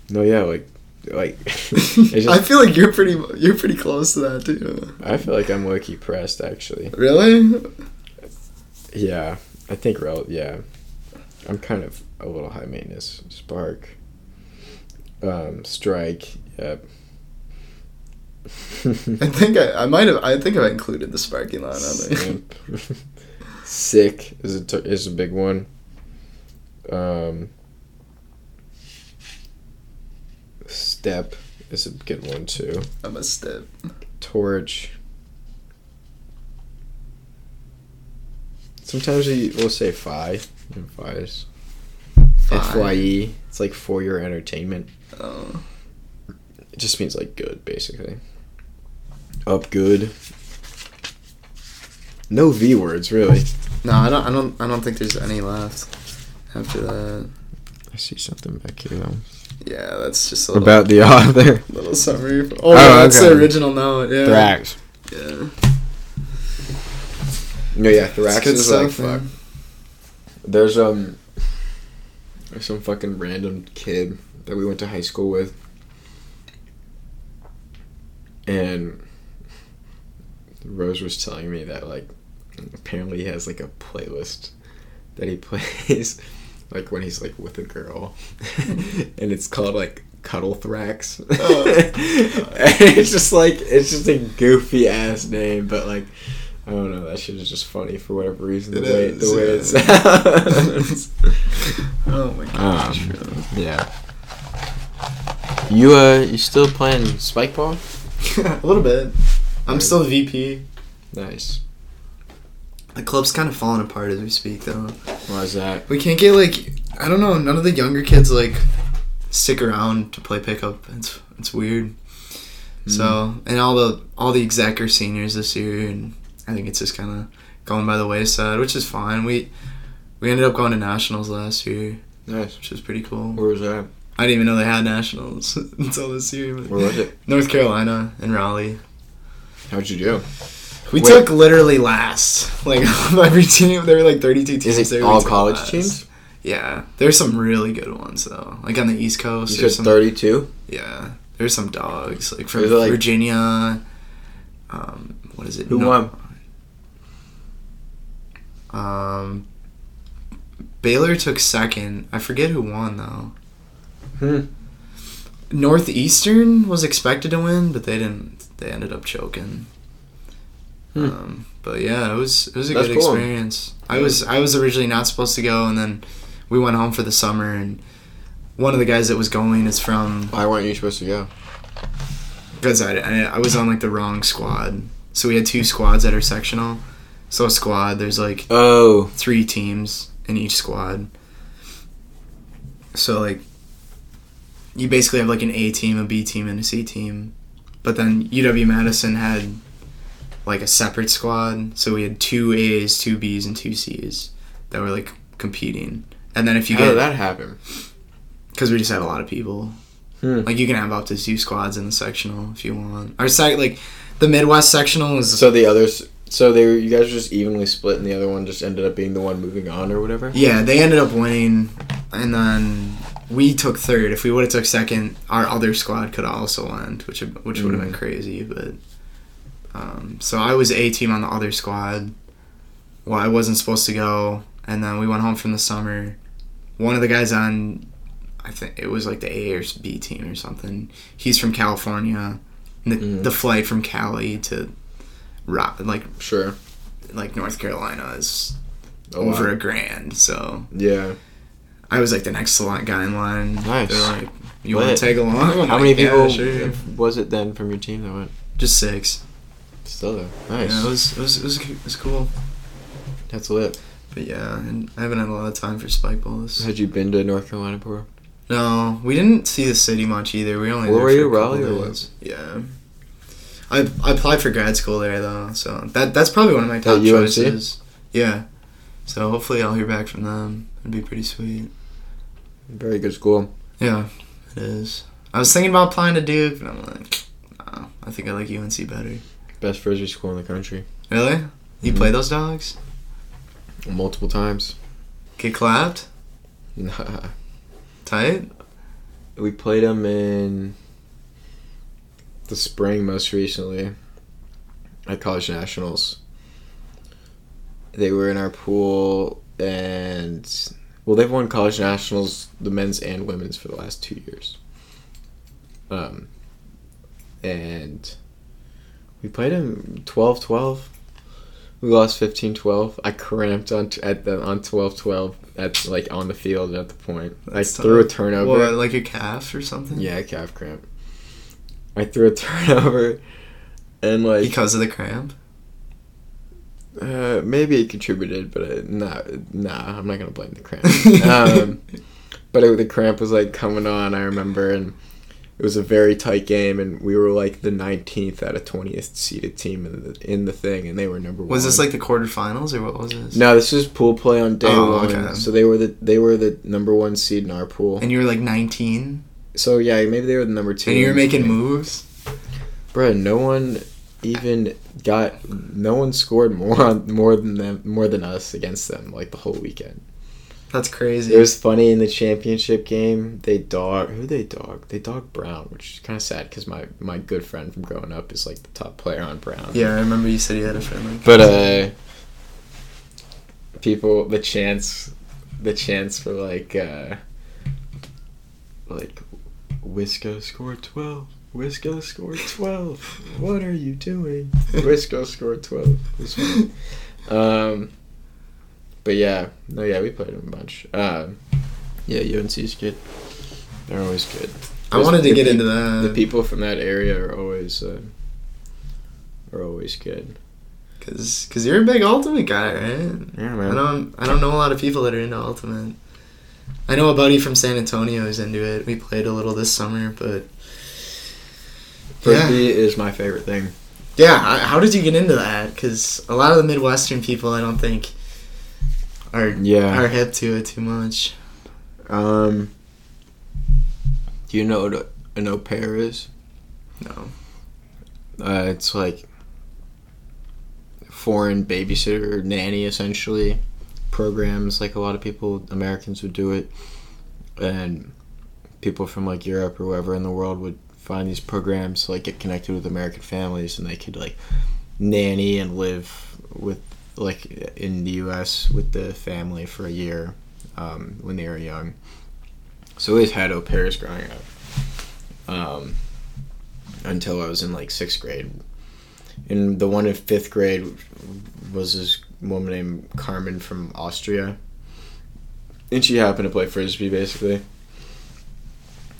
no, yeah, like, like, it's I feel like you're pretty you're pretty close to that too. I feel like I'm low key pressed actually. Really? Yeah, I think, rel- yeah, I'm kind of a little high maintenance. Spark, um, strike, yep. I think I, I might have I think I included the sparking line on there. Sick is a t- is a big one. Um, step is a good one too. I'm a step. Torch. Sometimes we will say fi. Fi's. Fye. It's like for your entertainment. Oh. It just means like good, basically. Up good. No V words, really. No, I don't I don't I don't think there's any left after that. I see something back here though. Yeah, that's just a little, About the author. little summary. Oh, Oh, that's okay. the original note. Yeah. Thrax. Yeah. No, yeah, Thrax good is like stuff, fuck. There's um there's some fucking random kid that we went to high school with. And Rose was telling me that like apparently he has like a playlist that he plays like when he's like with a girl. and it's called like Cuddle Thrax. Oh. and it's just like it's just a goofy ass name, but like I don't know, that shit is just funny for whatever reason. The way is, the way yeah. it sounds. Oh my gosh. Um, yeah. You uh you still playing spike ball? a little bit. I'm still VP. Nice. The club's kind of falling apart as we speak, though. Why is that? We can't get like I don't know. None of the younger kids like stick around to play pickup. It's it's weird. Hmm. So and all the all the exec are seniors this year, and I think it's just kind of going by the wayside, which is fine. We we ended up going to nationals last year, Nice. which was pretty cool. Where was that? I didn't even know they had nationals until this year. Where was it? North Carolina in Raleigh. How'd you do? We Wait. took literally last. Like every team, there were like 32 teams. Is it all college last. teams? Yeah, there's some really good ones though. Like on the East Coast, You there's some. 32? Yeah, there's some dogs like from like- Virginia. Um, what is it? Who won? Um, Baylor took second. I forget who won though. Hmm. Northeastern was expected to win, but they didn't. They ended up choking. Hmm. Um, but yeah, it was it was a That's good cool. experience. I was I was originally not supposed to go, and then we went home for the summer. And one of the guys that was going is from Why weren't you supposed to go? because I, I I was on like the wrong squad. So we had two squads at our sectional. So a squad, there's like oh three teams in each squad. So like you basically have like an A team, a B team, and a C team. But then UW Madison had like a separate squad. So we had two A's, two B's, and two C's that were like competing. And then if you How did get that happen? because we just had a lot of people. Hmm. Like you can have up to two squads in the sectional if you want. Our site like the Midwest sectional was So the others, so they were, you guys were just evenly split, and the other one just ended up being the one moving on or whatever. Yeah, they ended up winning, and then we took third. If we would have took second, our other squad could have also won, which which would have been Mm. crazy. But um, so I was a team on the other squad. Well, I wasn't supposed to go, and then we went home from the summer. One of the guys on, I think it was like the A or B team or something. He's from California. The, Mm. the flight from Cali to, Ro- like Sure. like North Carolina is Oh, over wow. a grand. So Yeah. I was like the next salon guy in line. Nice. They're like, "You want to tag along?" I'm How like, many "Yeah, people sure." was it then from your team that went? Just six. Still there. Nice. Yeah, it was it was it was, it was cool. That's lit. But yeah, and I haven't had a lot of time for spike balls. Had you been to North Carolina before? No, we didn't see the city much either. We only Where were you, Raleigh or what? Yeah. I, I applied for grad school there though, so that that's probably one of my top choices. Yeah. So hopefully I'll hear back from them. It'd be pretty sweet. Very good school. Yeah, it is. I was thinking about applying to Duke, and I'm like, nah, I think I like UNC better. Best frisbee school in the country. Really? You Mhm. play those dogs? Multiple times. Get clapped? Nah. Tight? We played them in the spring most recently at college nationals. They were in our pool and well they've won college nationals the men's and women's for the last two years. Um and we played him 12-12. We lost 15-12. I cramped on t- at the on 12-12 at like on the field at the point. That's I threw a turnover. What, like a calf or something? Yeah, calf cramp. I threw a turnover, and like Because of the cramp? uh, maybe it contributed, but uh, nah, nah, I'm not gonna blame the cramp. um, but it, the cramp was like coming on. I remember, and it was a very tight game, and we were like the 19th out of 20th seeded team in the in the thing, and they were number one. Was this like the quarterfinals or what was this? No, this was pool play on day Oh, one. okay. So they were the they were the number one seed in our pool. And you were like 19? so yeah, maybe they were the number two. And you were making moves? Bro, no one even got. No one scored more on more than them, more than us against them like the whole weekend. That's crazy. It was funny in the championship game. They dog who they dog. They dog Brown, which is kind of sad because my my good friend from growing up is like the top player on Brown. yeah, I remember you said you had a friend like But uh, people the chance, the chance for like uh, like Wisco scored twelve. Wisco scored twelve. What are you doing? Wisco scored twelve. It was funny. Um, but yeah, no, yeah, we played them a bunch. Um, yeah, UNC is good. They're always good. I wanted to get pe- into that. The people from that area are always uh, are always good. Cause, cause you're a big ultimate guy, right? Yeah, man. I don't, I don't know a lot of people that are into ultimate. I know a buddy from San Antonio is into it. We played a little this summer, but Frisbee is my favorite thing. yeah. How did you get into that? Cause a lot of the Midwestern people, I don't think, are Yeah. are hip to it too much. Um, Do you know what an au pair is? No. Uh, it's like foreign babysitter nanny essentially programs like a lot of people Americans would do it and people from like Europe or wherever in the world would find these programs to like get connected with American families and they could like nanny and live with like in the US with the family for a year um, when they were young so we always had au pairs growing up um, until I was in like sixth grade and the one in fifth grade was this woman named Carmen from Austria, and she happened to play frisbee. Basically,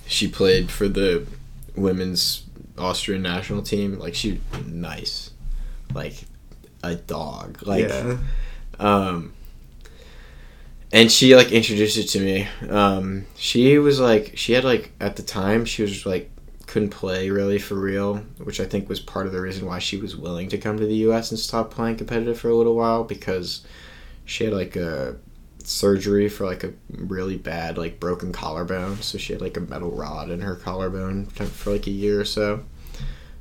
she played for the women's Austrian national team. Like she, nice, like a dog. Like, yeah. um, and she like introduced it to me. Um, she was like, she had like at the time she was like couldn't play really for real, which I think was part of the reason why she was willing to come to the U.S. and stop playing competitive for a little while because she had like a surgery for like a really bad like broken collarbone, so she had like a metal rod in her collarbone for like a year or so.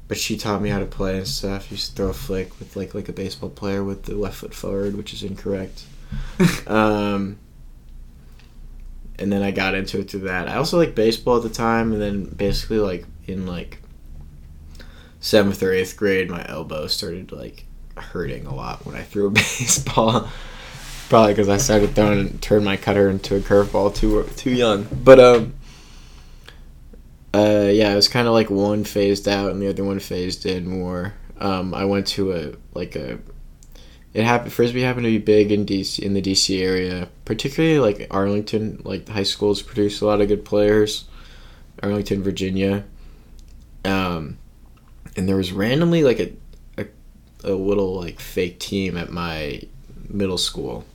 But she taught me how to play and stuff. You throw a flick with like like a baseball player with the left foot forward, which is incorrect. um, and then I got into it through that. I also like baseball at the time, and then basically like in like seventh or eighth grade, my elbow started like hurting a lot when I threw a baseball. Probably because I started throwing turned my cutter into a curveball too too young. But um, uh, yeah, it was kind of like one phased out and the other one phased in more. Um, I went to a like a it happened frisbee happened to be big in DC in the DC area, particularly like Arlington. Like high schools produce a lot of good players. Arlington, Virginia. Um, and there was randomly like a, a a little like fake team at my middle school.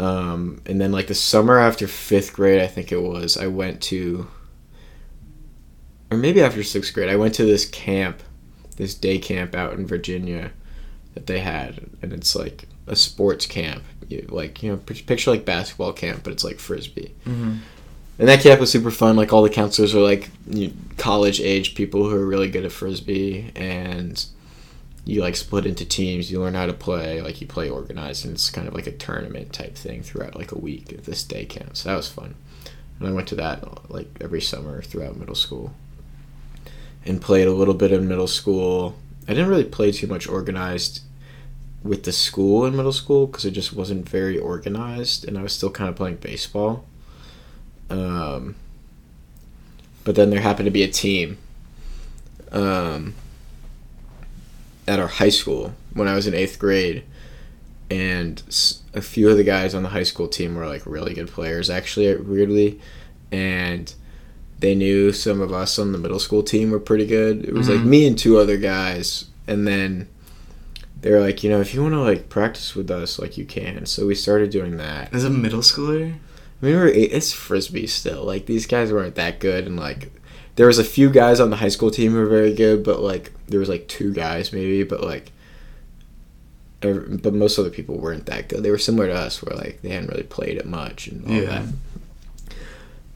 Um, and then like the summer after fifth grade, I think it was, I went to, or maybe after sixth grade, I went to this camp, this day camp out in Virginia that they had, and it's like a sports camp, you, like you know, picture like basketball camp, but it's like frisbee. Mm-hmm. And that camp was super fun. Like all the counselors are like you, college age people who are really good at frisbee, and you like split into teams. You learn how to play. Like you play organized, and it's kind of like a tournament type thing throughout like a week of this day camp. So that was fun. And I went to that like every summer throughout middle school, and played a little bit in middle school. I didn't really play too much organized with the school in middle school because it just wasn't very organized, and I was still kind of playing baseball. Um, but then there happened to be a team um, at our high school when I was in eighth grade, and a few of the guys on the high school team were like really good players, actually, weirdly, and they knew some of us on the middle school team were pretty good. It was mm-hmm. like me and two other guys, and then they were like, you know, if you want to like practice with us, like you can. So we started doing that. As a middle schooler. I mean, we it's frisbee still. Like these guys weren't that good, and like there was a few guys on the high school team who were very good, but like there was like two guys maybe, but like, but most other people weren't that good. They were similar to us, where like they hadn't really played it much and all yeah. that.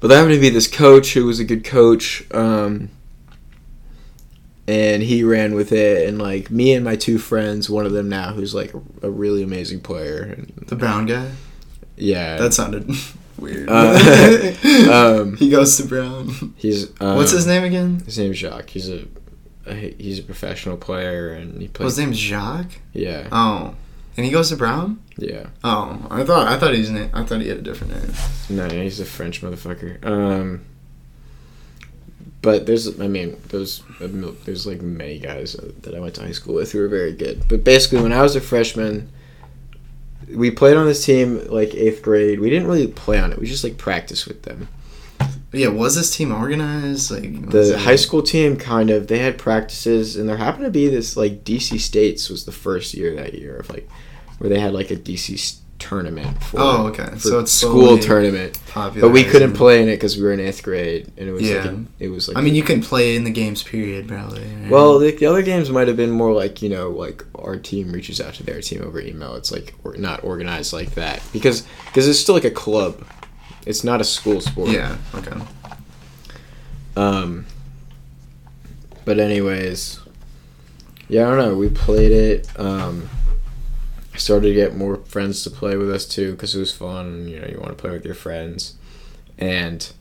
But there happened to be this coach who was a good coach, um, and he ran with it. And like me and my two friends, one of them now who's like a, really amazing player, and, the brown guy. Yeah, that sounded weird. Uh, um, he goes to Brown. He's um, what's his name again? His name's Jacques. He's a, a he's a professional player and he plays. His name's Jacques. Yeah. Oh, and he goes to Brown. Yeah. Oh, I thought I thought he's name. I thought he had a different name. No, he's a French motherfucker. Um. But there's, I mean, there's there's like many guys that I went to high school with who were very good. But basically, when I was a freshman, we played on this team like eighth grade. We didn't really play on it. We just like practice with them. Yeah, was this team organized? Like the high school team, kind of. They had practices, and there happened to be this like DC States was the first year that year of like where they had like a DC tournament. For, oh, okay. so it's school tournament, but we couldn't play in it because we were in eighth grade, and it was yeah. Like a, it was like. I mean, you can play in the games period, probably. Right? Well, the, the, other games might have been more like you know, like our team reaches out to their team over email. It's like or not organized like that because because it's still like a club. It's not a school sport. Yeah. Okay. Um, but anyways, yeah, I don't know. We played it. Um, I started to get more friends to play with us too because it was fun. You know, you want to play with your friends, and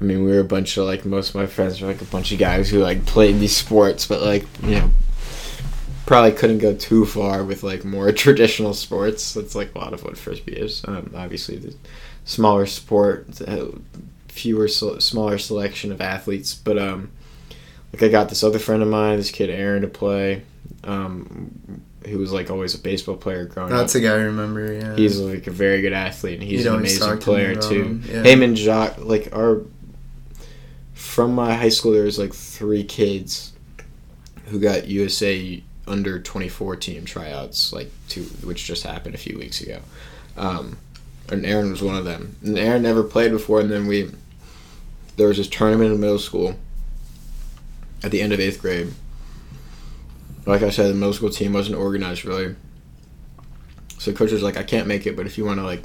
I mean, we were a bunch of like most of my friends were like a bunch of guys who like played these sports, but like you know, probably couldn't go too far with like more traditional sports. That's like a lot of what frisbee is. Um, obviously, the smaller sport, fewer smaller selection of athletes, but um, like I got this other friend of mine, this kid Aaron, to play. Um, who was like always a baseball player growing That's up. That's a guy I remember. Yeah, he's like a very good athlete, and he's an amazing player too. Him. Yeah. Him and Jacques, like our from my high school, there was like three kids who got USA under 24 team tryouts, like two, which just happened a few weeks ago. Um, and Aaron was one of them. And Aaron never played before, and then we there was this tournament in middle school at the end of eighth grade. Like I said, the middle school team wasn't organized really. So coach was like, I can't make it, but if you want to like,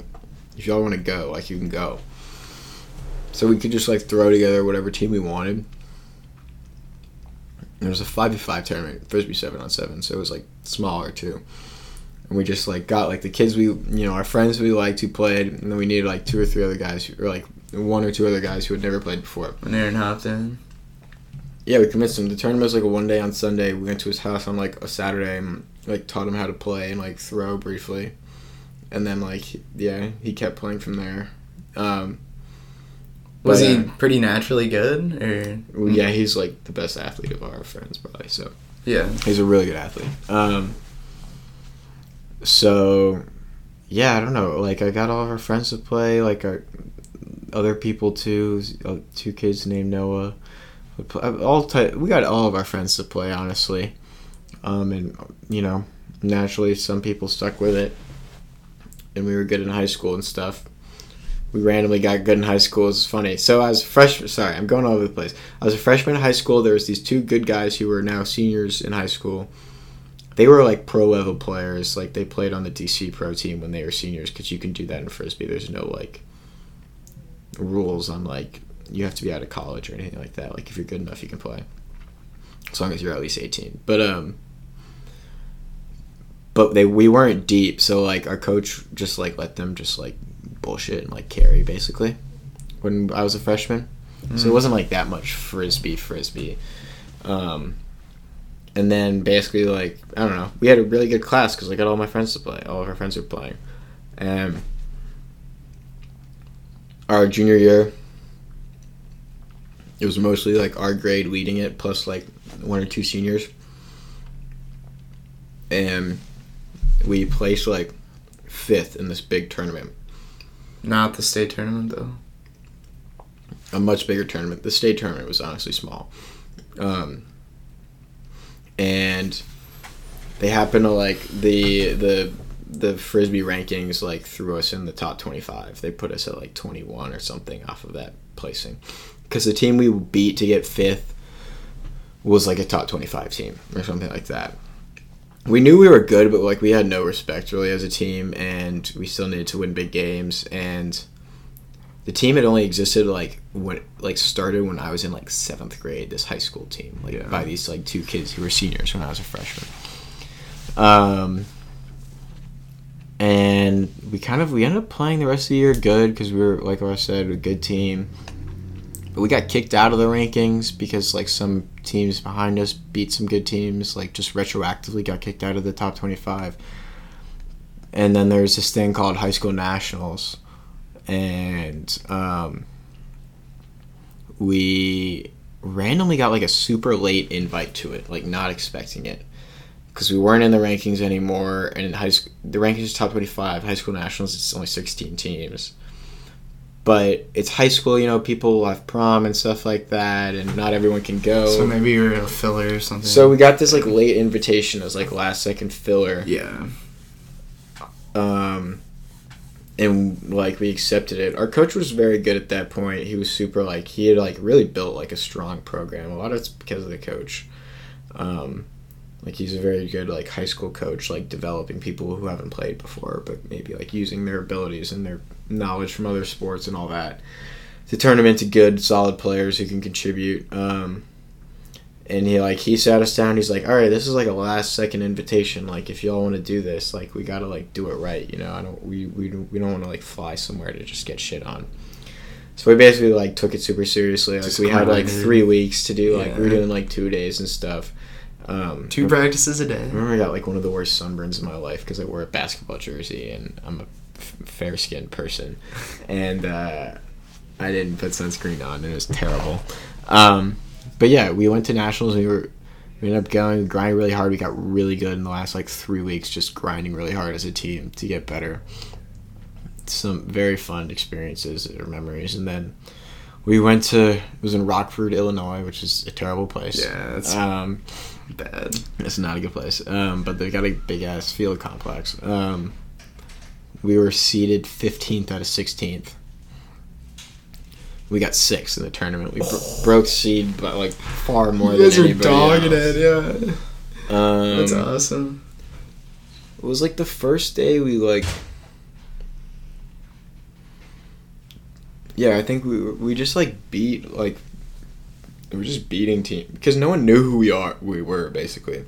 if y'all want to go, like you can go. So we could just like throw together whatever team we wanted. It was a five v five tournament, frisbee seven on seven, so it was like smaller too. And we just like got like the kids we you know our friends we liked who played, and then we needed like two or three other guys who, or like one or two other guys who had never played before. And Aaron hopped in. Yeah, we convinced him. The tournament was like a one day on Sunday. We went to his house on like a Saturday and like taught him how to play and like throw briefly, and then like yeah, he kept playing from there. Um, was he pretty naturally good, or? Well, yeah, he's like the best athlete of our friends, probably. So yeah, he's a really good athlete. Um, so yeah, I don't know. Like I got all of our friends to play. Like our other people too. Uh, two kids named Noah. All ty- we got all of our friends to play, honestly. Um, and you know, naturally, some people stuck with it, and we were good in high school and stuff we randomly got good in high school. It's funny. So as freshman, sorry, I'm going all over the place. I was a freshman in high school. There was these two good guys who were now seniors in high school. They were like pro level players. Like they played on the DC pro team when they were seniors because you can do that in frisbee. There's no like rules on like you have to be out of college or anything like that. Like if you're good enough, you can play as long as you're at least 18. But um, but they we weren't deep, so like our coach just like let them just like bullshit and like carry basically when I was a freshman. Mm. So it mm. wasn't like that much frisbee frisbee. Um, and then basically like I don't know, we had a really good class because I got all my friends to play. All of our friends were playing, and our junior year, it was mostly like our grade leading it, plus like one or two seniors, and we placed like fifth in this big tournament. Not the state tournament though. A much bigger tournament. The state tournament was honestly small, um, and they happen to like the the the frisbee rankings like threw us in the top 25 they put us at like 21 or something off of that placing because the team we beat to get fifth was like a top 25 team or something like that we knew we were good, but like we had no respect really as a team, and we still needed to win big games. And the team had only existed like when like started when I was in like seventh grade. This high school team, like yeah. by these like two kids who were seniors when I was a freshman. Um, and we kind of we ended up playing the rest of the year good because we were like I said a good team. But we got kicked out of the rankings because like some teams behind us beat some good teams, like just retroactively got kicked out of the top 25. And then there's this thing called high school nationals, and um, we randomly got like a super late invite to it, like not expecting it, because we weren't in the rankings anymore. And in high school, the rankings is top 25. High school nationals, it's only 16 teams but it's high school, you know, people have prom and stuff like that, and not everyone can go. So maybe you're a filler or something. So we got this like late invitation as like last second filler. Yeah. Um, and like we accepted it. Our coach was very good at that point. He was super like he had like really built like a strong program. A lot of it's because of the coach. Um, like he's a very good like high school coach, like developing people who haven't played before, but maybe like using their abilities and their knowledge from other sports and all that. to turn them into good, solid players who can contribute. Um, and he like he sat us down. He's like, "All right, this is like a last second invitation. Like, if y'all want to do this, like, we gotta like do it right. You know, I don't we we don't, we don't want to like fly somewhere to just get shit on." So we basically like took it super seriously. Like Just we had like three weeks to do. Like we were Yeah. doing like two days and stuff. Um, Two practices a day. remember I got like one of the worst sunburns in my life because I wore a basketball jersey and I'm a f- fair skinned person. And uh, I didn't put sunscreen on and it was terrible. Um, but yeah, we went to nationals. We were we ended up going grinding really hard. We got really good in the last like three weeks, just grinding really hard as a team to get better. Some very fun experiences or memories, and then we went to it was in Rockford, Illinois, which is a terrible place. Yeah, it's Um, bad. it's not a good place. Um, but they got a big ass field complex. Um, we were seated 15th out of 16th. We got six in the tournament. We bro- broke seed by like far more You than guys are anybody dogging else. it, yeah. Um, That's awesome. It was like the first day we like. Yeah, I think we we just like beat like. We were just beating team because no one knew who we are. We were basically.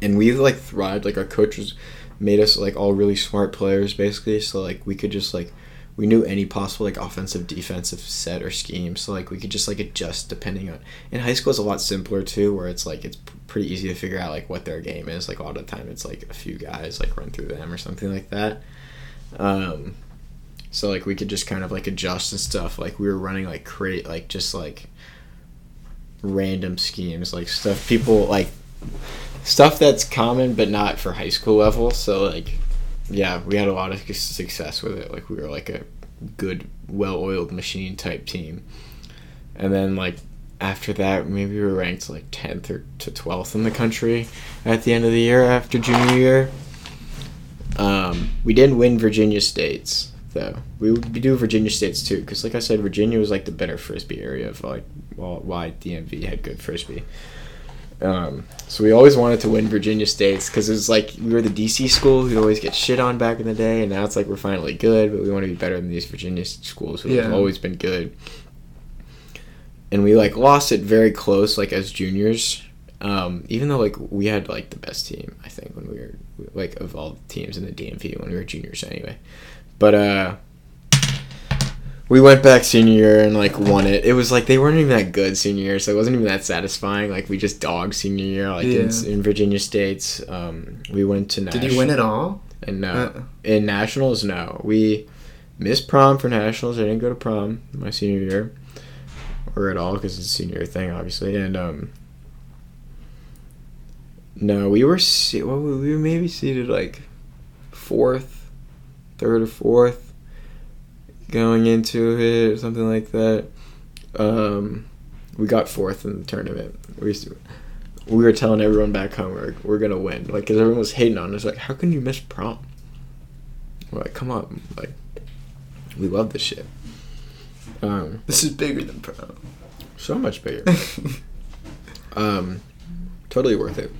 And we like thrived. Like our coaches made us like all really smart players basically. So like we could just like we knew any possible like offensive defensive set or scheme. So like we could just like adjust depending on. In high school, it's a lot simpler too, where it's like it's pretty easy to figure out like what their game is. Like a lot of the time, it's like a few guys like run through them or something like that. Um, so like we could just kind of like adjust and stuff. Like we were running like create like just like random schemes, like stuff people like stuff that's common but not for high school level. So like yeah, we had a lot of success with it. Like we were like a good, well-oiled machine type team. And then like after that, maybe we were ranked like tenth or to twelfth in the country at the end of the year after junior year. Um, we didn't win Virginia states though. We would do Virginia states too, because like I said, Virginia was like the better frisbee area of like why DMV had good frisbee. Um, so we always wanted to win Virginia states because it was like we were the DC school who'd always get shit on back in the day, and now it's like we're finally good, but we want to be better than these Virginia schools who have always been good. And we like lost it very close, like as juniors. Um, even though like we had like the best team, I think when we were like of all teams in the DMV when we were juniors anyway. But uh, we went back senior year and like won it. It was like they weren't even that good senior year, so it wasn't even that satisfying. Like we just dogged senior year, like in, Yeah. in Virginia states. Um, we went to Did you win it all? And no, Uh, in nationals, no. We missed prom for nationals. I didn't go to prom my senior year, or at all because it's a senior year thing, obviously. And um, no, we were se- well, we were maybe seated like fourth, third or fourth, going into it or something like that. Um, we got fourth in the tournament. We used to, we were telling everyone back home we're, we're gonna win, like, cause everyone was hating on us. Like, how can you miss prom? We're like, come on, like, we love this shit. Um, This is bigger than pro. so much bigger. um, totally worth it.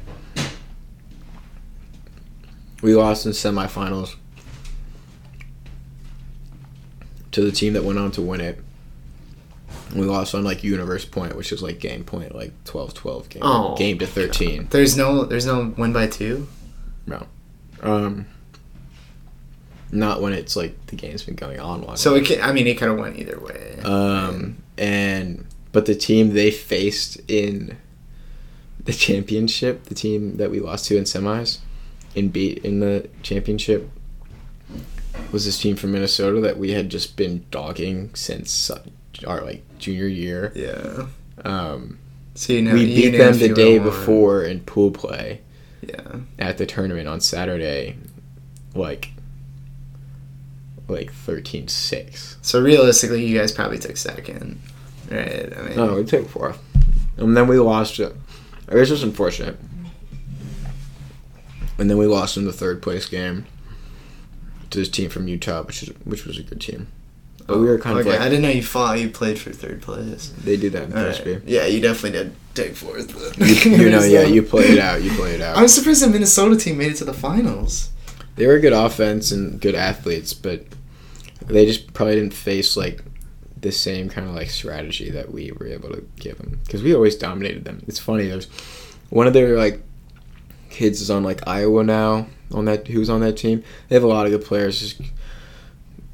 We lost in semifinals to the team that went on to win it. We lost on like universe point, which is like game point, like 12-12 game, Oh. game to thirteen. There's no there's no win by two. No, Um, not when it's like the game's been going on long. So it can, I mean it could have went either way. Um, and but the team they faced in the championship, the team that we lost to in semis, in beat in the championship, was this team from Minnesota that we had just been dogging since uh, our like junior year. yeah. Um, So you know we you beat them the day before in pool play Yeah. at the tournament on Saturday, like like 13-6. So realistically, you guys probably took second, right? I mean, No, we took fourth. And then we lost it. It was just unfortunate. And then we lost in the third place game to this team from Utah, which is which was a good team. But oh, we were kind of like I didn't know you fought. You played for third place. they do that in All right. frisbee. Yeah, you definitely did take fourth. You, know, yeah, you play it out. You play it out. I'm surprised the Minnesota team made it to the finals. They were a good offense and good athletes, but they just probably didn't face like the same kind of like strategy that we were able to give them because we always dominated them. It's funny. There's one of their like kids is on like Iowa now on that who's on that team. They have a lot of good players. Just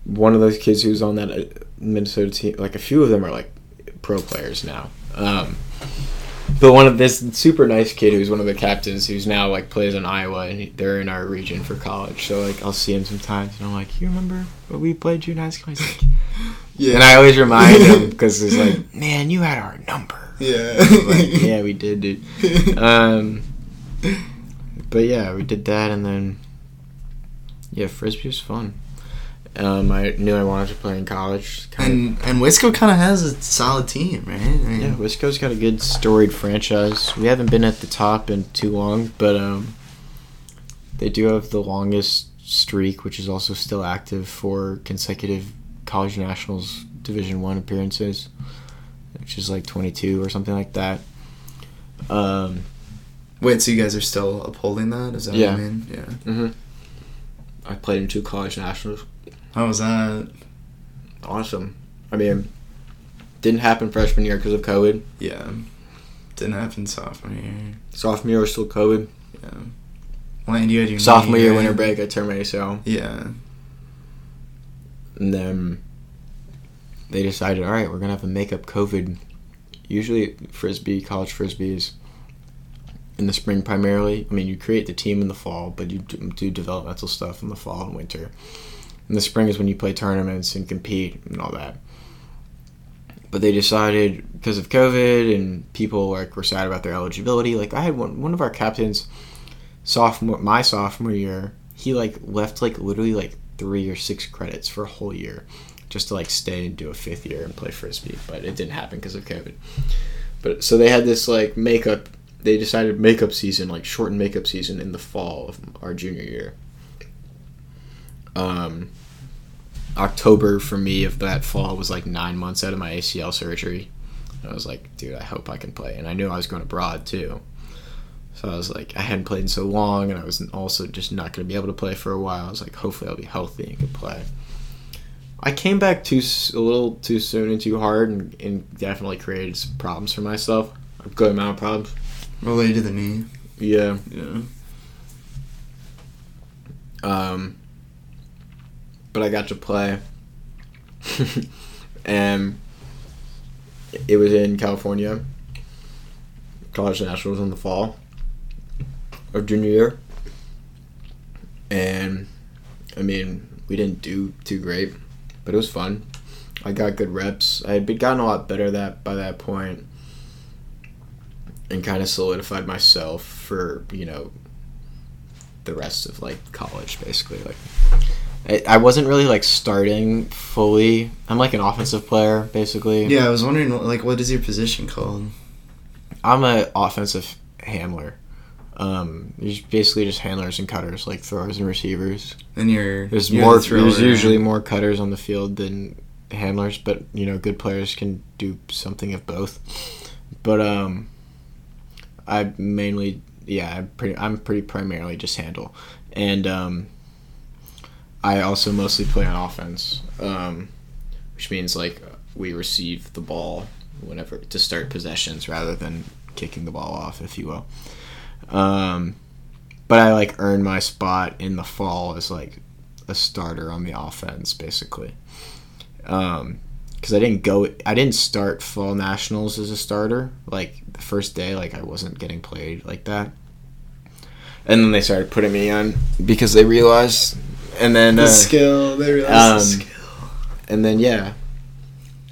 one of those kids who's on that uh, Minnesota team, like a few of them are like pro players now. Um, but one of this super nice kid who's one of the captains who's now like plays in Iowa and he, they're in our region for college. So like I'll see him sometimes and I'm like, you remember what we played junior high school? He's like, Yeah. and I always remind him because he's like, man, you had our number. Yeah. Like, yeah, we did, dude. Um, but yeah, we did that, and then yeah, frisbee was fun. Um, I knew I wanted to play in college. Kind and and Wisco kind of has a solid team, right? I mean, yeah, Wisco's got a good storied franchise. We haven't been at the top in too long, but um, they do have the longest streak, which is also still active for consecutive college nationals Division One appearances, which is like 22 or something like that. Um, Wait, so you guys are still upholding that? Is that Yeah. what I mean? Yeah. hmm I played in two college nationals. How was that? Awesome. I mean, didn't happen freshman year because of COVID. Yeah. Didn't happen sophomore year. Sophomore year was still COVID. Yeah. Well, and you had your Sophomore knee, year right? winter break, I my ACL. Yeah. And then they decided, all right, we're gonna have a makeup COVID. Usually, frisbee, college frisbee is in the spring primarily. I mean, you create the team in the fall, but you do developmental stuff in the fall and winter. In the spring is when you play tournaments and compete and all that. But they decided because of COVID and people like were sad about their eligibility. Like I had one one of our captains, sophomore my sophomore year, he like left like literally like three or six credits for a whole year just to like stay and do a fifth year and play frisbee but it didn't happen because of covid but so they had this like makeup they decided makeup season like shortened makeup season in the fall of our junior year um october for me of that fall was like nine months out of my acl surgery i was like dude i hope i can play and i knew i was going abroad too so I was like, I hadn't played in so long, and I was also just not going to be able to play for a while. I was like, hopefully I'll be healthy and can play. I came back too a little too soon and too hard, and, and definitely created some problems for myself. A good amount of problems. Related to the knee. Yeah. Yeah. Um, but I got to play, and it was in California. College nationals in the fall of junior year, and I mean we didn't do too great, but it was fun. I got good reps. I had been gotten a lot better that by that point, and kind of solidified myself for you know the rest of like college basically like I, I wasn't really like starting fully. I'm like an offensive player basically. Yeah, I was wondering, like, what is your position called? i'm an offensive handler. Um there's basically just handlers and cutters like throwers and receivers. And you're there's you're more the there's usually right? more cutters on the field than handlers but you know good players can do something of both. But um i mainly yeah i'm pretty i'm pretty primarily just handle. And um i also mostly play on offense um which means like we receive the ball whenever to start possessions rather than kicking the ball off if you will. Um but i like earn my spot in the fall as like a starter on the offense basically. Um because i didn't go i didn't start fall nationals as a starter like the first day like i wasn't getting played like that and then they started putting me on because they realized and then The uh, skill. They realized um, the skill. and then yeah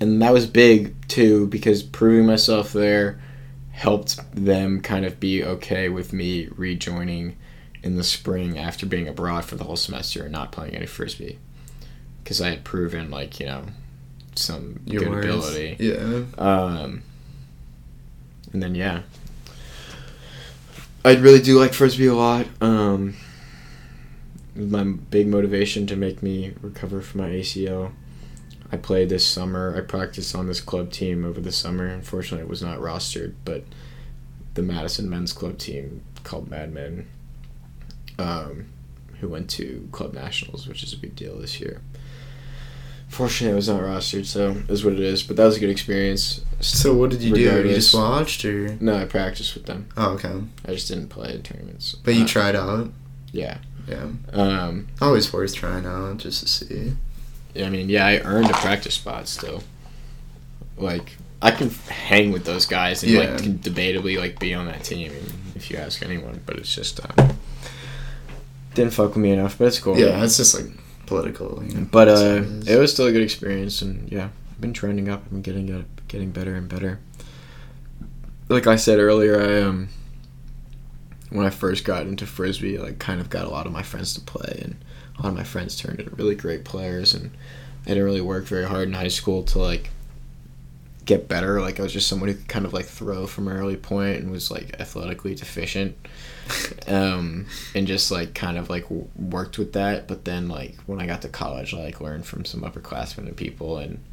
and that was big too because proving myself there helped them kind of be okay with me rejoining in the spring after being abroad for the whole semester and not playing any frisbee because i had proven like you know some Your good words. ability Yeah. um, and then yeah, I really do like frisbee a lot. Um, my big motivation to make me recover from my ACL. I played this summer. I practiced on this club team over the summer. Unfortunately, it was not rostered, but the Madison men's club team called Mad Men, um, who went to club nationals, which is a big deal this year. Fortunately, I was not rostered, so it is what it is. But that was a good experience. So what did you do? You Regardless. just watched or? No, I practiced with them. Oh, okay. I just didn't play in tournaments. But you Uh, tried out. Yeah. Yeah. Um. Always worth trying out just to see. I mean, yeah, I earned a practice spot still. Like, I can hang with those guys and Yeah. like can debatably like be on that team if you ask anyone. But it's just um, didn't fuck with me enough. But it's cool. Yeah, it's just like political. You know, But uh, it was still a good experience, and yeah, I've been trending up. I'm getting it, getting better and better. Like I said earlier, I um, when I first got into frisbee, like kind of got a lot of my friends to play, and a lot of my friends turned into really great players, and I didn't really work very hard in high school to like get better. Like I was just someone who could kind of like throw from an early point and was like athletically deficient um, and just like kind of like w- worked with that. But then like when I got to college, I like learned from some upperclassmen and people, and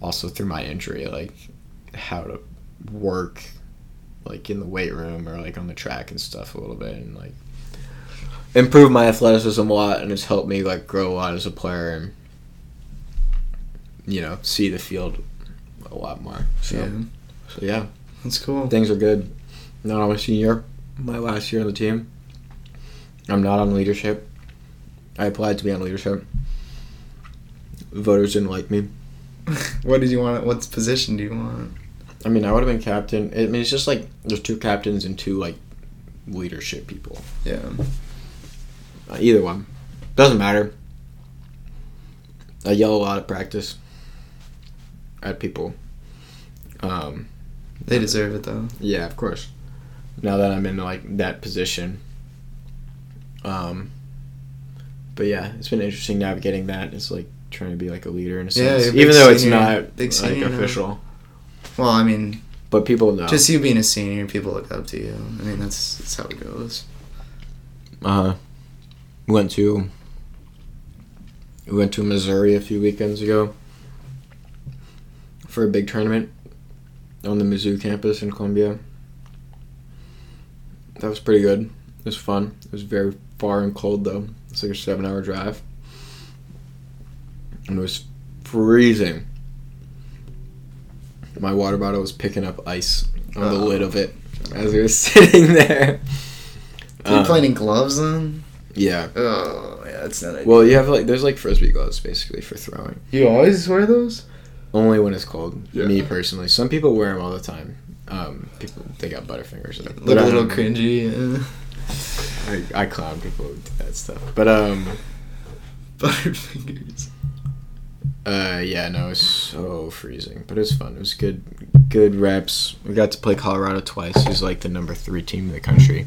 also through my injury, like how to work like in the weight room or like on the track and stuff a little bit, and like improve my athleticism a lot, and it's helped me like grow a lot as a player and you know see the field a lot more. So yeah, so yeah that's cool. things are good. Not on my senior, my last year on the team. I'm not on leadership. I applied to be on leadership. Voters didn't like me. what did you want? What position do you want? I mean, I would have been captain. I mean, it's just like there's two captains and two like leadership people. Yeah, Uh, either one doesn't matter. I yell a lot at practice at people. Um, they deserve it though. Yeah, of course. Now that I'm in like that position. Um but yeah, it's been interesting navigating that. It's like trying to be like a leader in a Yeah, sense. big Even though it's not big like senior now. official. Well, I mean, But people know. just you being a senior, people look up to you. I mean, that's that's how it goes. uh went to we went to Missouri a few weekends ago for a big tournament on the Mizzou campus in Columbia. That was pretty good. It was fun. It was very far and cold though. It's like a seven hour drive. And it was freezing. My water bottle was picking up ice on the Oh. lid of it as we were sitting there. Are you Um, playing in gloves then? Yeah. Oh, yeah, that's not. Well, you have like there's like frisbee gloves basically for throwing. you always wear those? Only when it's cold. Yeah. Me personally, some people wear them all the time. Um, people they got butterfingers. But Look a I little don't- cringy. Yeah. I, I clown people who do that stuff. But um, Butterfingers. uh, yeah, no, it's so freezing, but it was fun. It was good, good reps. We got to play Colorado twice. Who's like the number three team in the country.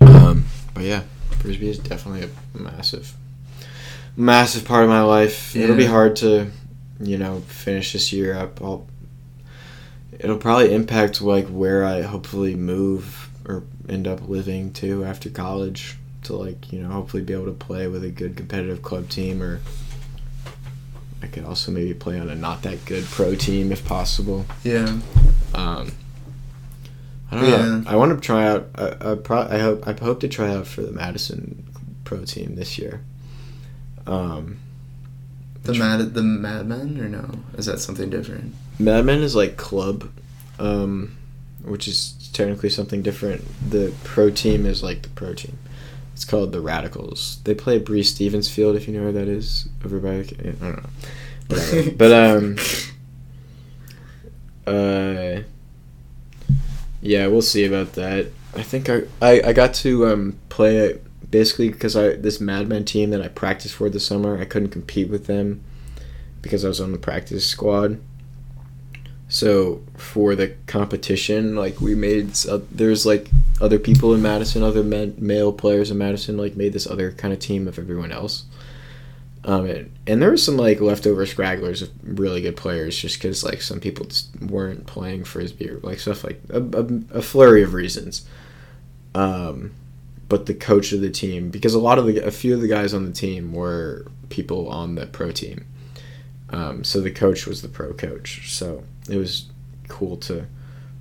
Um, but yeah, frisbee is definitely a massive, massive part of my life. It'll be hard to, you know, finish this year up. I'll, it'll probably impact like where I hopefully move or end up living to after college to like you know hopefully be able to play with a good competitive club team or I could also maybe play on a not that good pro team if possible. Yeah. Um, I don't Yeah. know. I want to try out. I, I, pro- I hope I hope to try out for the Madison pro team this year. Um, The mad the Madmen or no? Is that something different? Madmen is like club, um, which is technically something different. The pro team is like the pro team. It's called the Radicals. They play at Breese Stevens Field, if you know where that is. Everybody, I don't know. Whatever. but um, uh, yeah, we'll see about that. I think I I, I got to um play it basically because I this Madmen team that I practiced for this summer. I couldn't compete with them because I was on the practice squad. So for the competition, like we made uh, there's like other people in Madison, other men, male players in Madison, like made this other kind of team of everyone else. Um, and, and there were some like leftover scragglers of really good players, just because like some people weren't playing frisbee or like stuff like a, a, a flurry of reasons. Um, but the coach of the team, because a lot of the a few of the guys on the team were people on the pro team. Um, so the coach was the pro coach. So it was cool to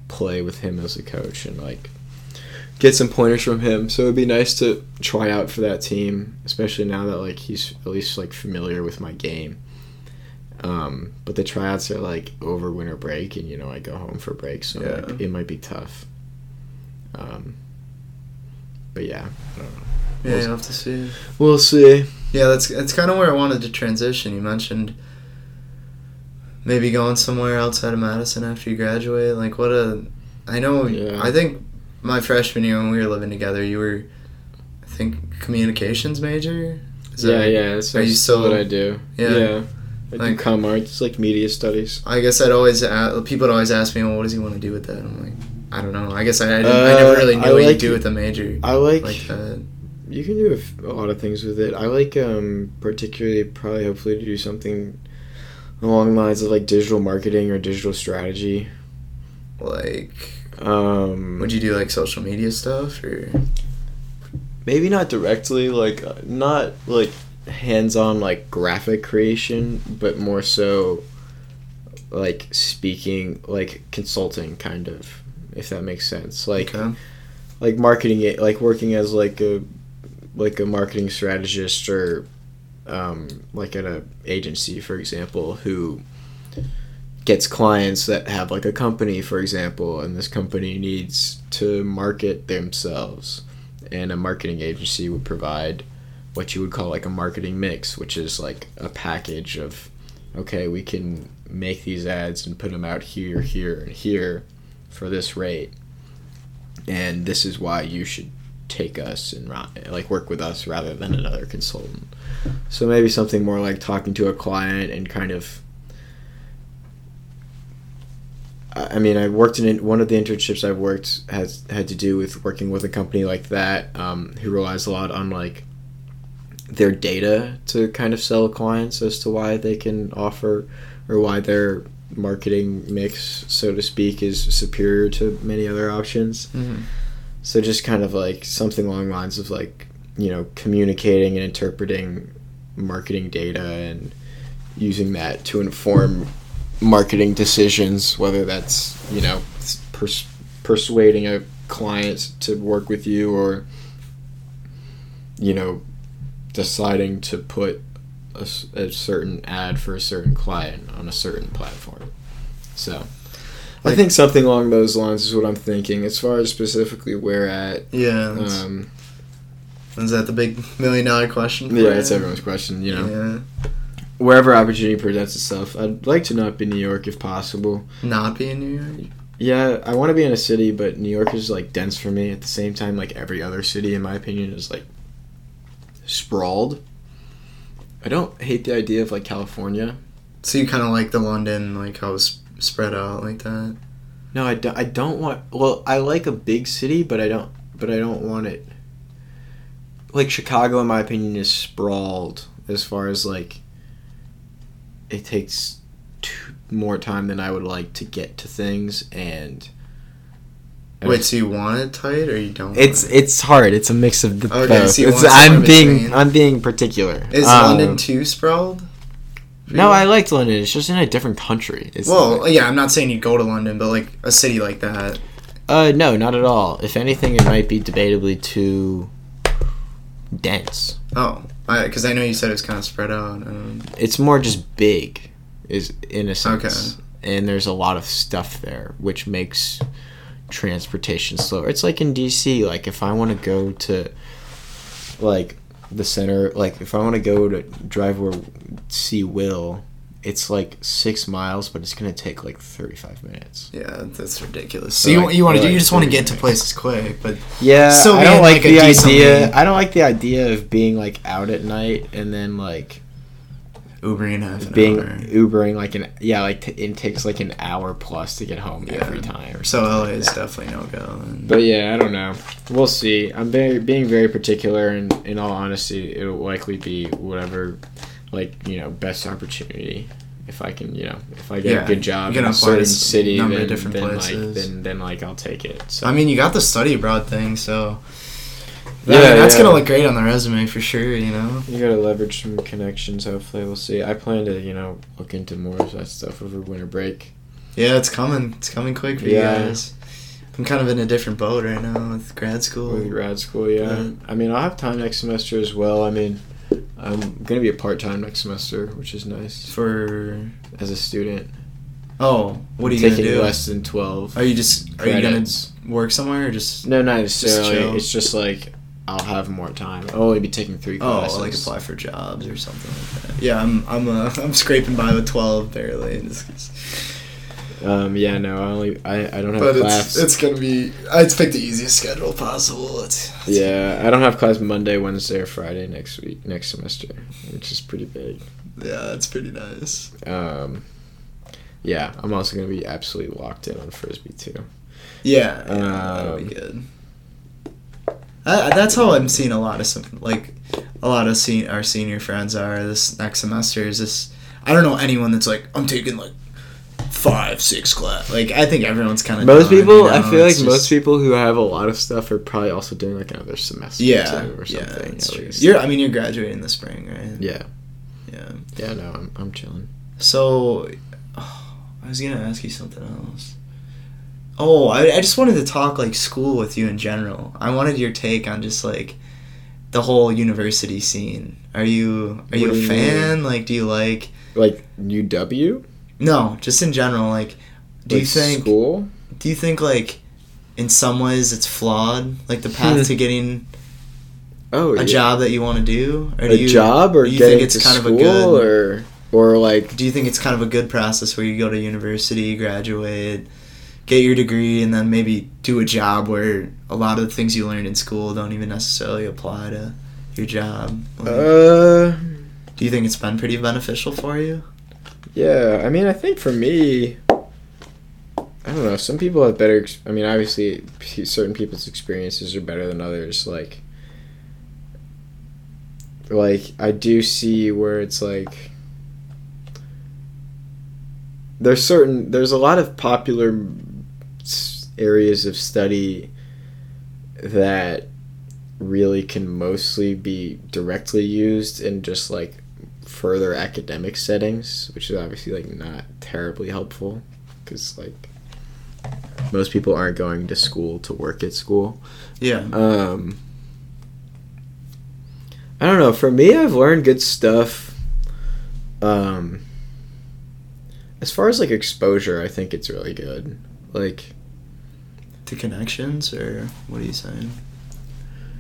play with him as a coach and like get some pointers from him. So it'd be nice to try out for that team, especially now that like he's at least like familiar with my game. Um, but the tryouts are like over winter break, and you know I go home for break, so it, might, Yeah. it might be tough. Um, but yeah, I don't know. Yeah, you'll have to see. We'll see. Yeah, that's that's kind of where I wanted to transition. You mentioned maybe going somewhere outside of Madison after you graduate. Like, what a. I know. Yeah. I think my freshman year when we were living together, you were, I think, communications major. Is yeah, that- yeah. That's, are you still- what I do? Yeah. yeah. I Like- do com arts, like media studies. I guess I'd always a people would always ask me, well, what does he want to do with that? I'm like, I don't know. I guess I, I, didn't, I never Uh, really knew I what you like- do with a major I like, like that. you can do a, f- a lot of things with it. I like um particularly probably hopefully to do something along the lines of like digital marketing or digital strategy. Like, Um, would you do like social media stuff or? maybe not directly like uh, not like hands-on like graphic creation but more so like speaking like consulting kind of if that makes sense. Like okay. like marketing it like working as like a like a marketing strategist or um, like at a agency for example who gets clients that have like a company for example and this company needs to market themselves. And a marketing agency would provide what you would call like a marketing mix which is like a package of okay we can make these ads and put them out here here and here for this rate and this is why you should take us and like work with us rather than another consultant. So maybe something more like talking to a client and kind of. I mean, I worked in one of the internships I've worked has had to do with working with a company like that um, who relies a lot on like their data to kind of sell clients as to why they can offer or why their marketing mix, so to speak, is superior to many other options. Mm-hmm. So just kind of like something along the lines of like, you know, communicating and interpreting marketing data and using that to inform marketing decisions, whether that's, you know, pers- persuading a client to work with you or, you know, deciding to put a, a certain ad for a certain client on a certain platform. So, I think something along those lines is what I'm thinking. As far as specifically where at, Yeah. Um, is that the big million dollar question? yeah, it's everyone's question. You know, Yeah. wherever opportunity presents itself, I'd like to not be New York if possible. Not be in New York. Yeah, I want to be in a city, but New York is like dense for me. At the same time, like every other city, in my opinion, is like sprawled. I don't hate the idea of like California. So you kind of like the London, like how it's spread out like that. No, I don't, I don't want. Well, I like a big city, but I don't. But I don't want it. Like Chicago, in my opinion, is sprawled as far as like. It takes too, more time than I would like to get to things, and. I Wait, so you want it tight or you don't? It's want it? it's hard. It's a mix of the Okay, both. so you It's- want somewhere I'm being between. I'm being particular. Is Um, London too sprawled? No? I liked London. It's just in a different country. It's Well, like- yeah, I'm not saying you go to London, but like a city like that. Uh, no, not at all. If anything, it might be debatably too dense. Oh, because I, know you said it was kind of spread out. Um, It's more just big, is in a sense. Okay. And there's a lot of stuff there, which makes transportation slower. It's like in DC. Like if I want to go to, like the center, like if I want to go to drive where see Will, it's like six miles, but it's gonna take like thirty five minutes. yeah, that's ridiculous. So, So you like, you want to like you just want to 30 get to places quick, but Yeah, Still I don't like, like, the decently- idea. I don't like the idea of being like out at night and then like Ubering half an being hour. Ubering like an yeah like t- it takes like an hour plus to get home Yeah. every time. So LA like is definitely no go. And But yeah, I don't know. We'll see. I'm very being very particular, and in all honesty, it'll likely be whatever, like you know, best opportunity. If I can, you know, if I get Yeah, a good job in a certain city, then, then like then then like I'll take it. So I mean, you got the study abroad thing, so Yeah, yeah, that's yeah. gonna look great on the resume for sure. You know. You gotta leverage some connections. Hopefully, we'll see. I plan to, you know, look into more of that stuff over winter break. Yeah, it's coming. It's coming quick for Yeah. you guys. I'm kind of in a different boat right now with grad school. With grad school, yeah. Right. I mean, I'll have time next semester as well. I mean, I'm gonna be a part time next semester, which is nice For as a student. oh, what are you taking gonna do? less than twelve? Are you just are you gonna work somewhere or just No, not necessarily. chill? it's just like I'll have more time. I'll only be taking three classes. Oh, like apply for jobs or something like that? Yeah, I'm I'm uh, I'm scraping by with twelve barely. Um, yeah, no, I only I, I don't have but class. it's it's gonna be I'd pick the easiest schedule possible. It's, it's yeah, I don't have class Monday, Wednesday, or Friday next week, next semester, which is pretty big. yeah, it's pretty nice. Um, yeah, I'm also gonna be absolutely locked in on frisbee too. Yeah, yeah that'll be Um, good. That's how I'm seeing a lot of some like a lot of sen- our senior friends are this next semester. Is this? I don't know anyone that's like I'm taking like five six class. Like I think everyone's kind of Most people, I feel like most people who have a lot of stuff are probably also doing like another semester Yeah, too, or yeah, something. that's at true. least. You're, I mean, you're graduating this spring, right? yeah, Yeah. yeah. No, I'm I'm chilling. So, oh, I was gonna ask you something else. Oh, I, I just wanted to talk like school with you in general. I wanted your take on just like the whole university scene. Are you are you What do a you fan? Like, do you like? Like UW. No, just in general. Like, do Like you think? school? Do you think like, in some ways, it's flawed? Like the path hmm. to getting Oh, a yeah. job that you want to do, or a do you, job or do you think it's kind of a good? or or like do you think it's kind of a good process where you go to university, graduate, get your degree, and then maybe do a job where a lot of the things you learned in school don't even necessarily apply to your job? Like, uh do you think it's been pretty beneficial for you? yeah i mean i think for me i don't know some people have better i mean obviously certain people's experiences are better than others like like i do see where it's like there's certain there's a lot of popular areas of study that really can mostly be directly used in just like further academic settings, which is obviously like not terribly helpful because like most people aren't going to school to work at school. Yeah. Um, I don't know. For me, I've learned good stuff. Um, as far as like exposure, I think it's really good. Like To connections, or what are you saying?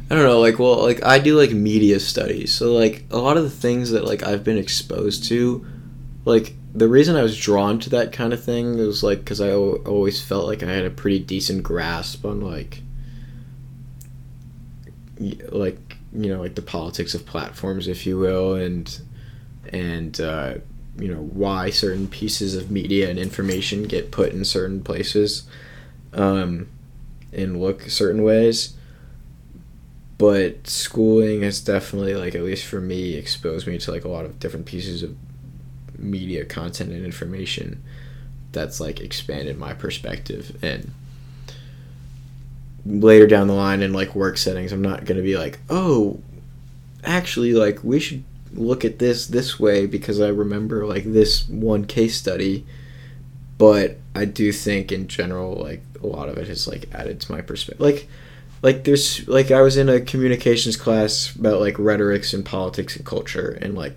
I don't know, like well, like I do like media studies, so like a lot of the things that like I've been exposed to, like the reason I was drawn to that kind of thing was like because I always felt like I had a pretty decent grasp on like, y- like you know, like the politics of platforms, if you will, and and uh, you know why certain pieces of media and information get put in certain places, um, and look certain ways but schooling has definitely like at least for me exposed me to like a lot of different pieces of media content and information that's like expanded my perspective. And later down the line in like work settings i'm not going to be like oh actually like we should look at this this way because i remember like this one case study. But i do think in general like a lot of it has like added to my perspective like like there's like I was in a communications class about like rhetorics and politics and culture and like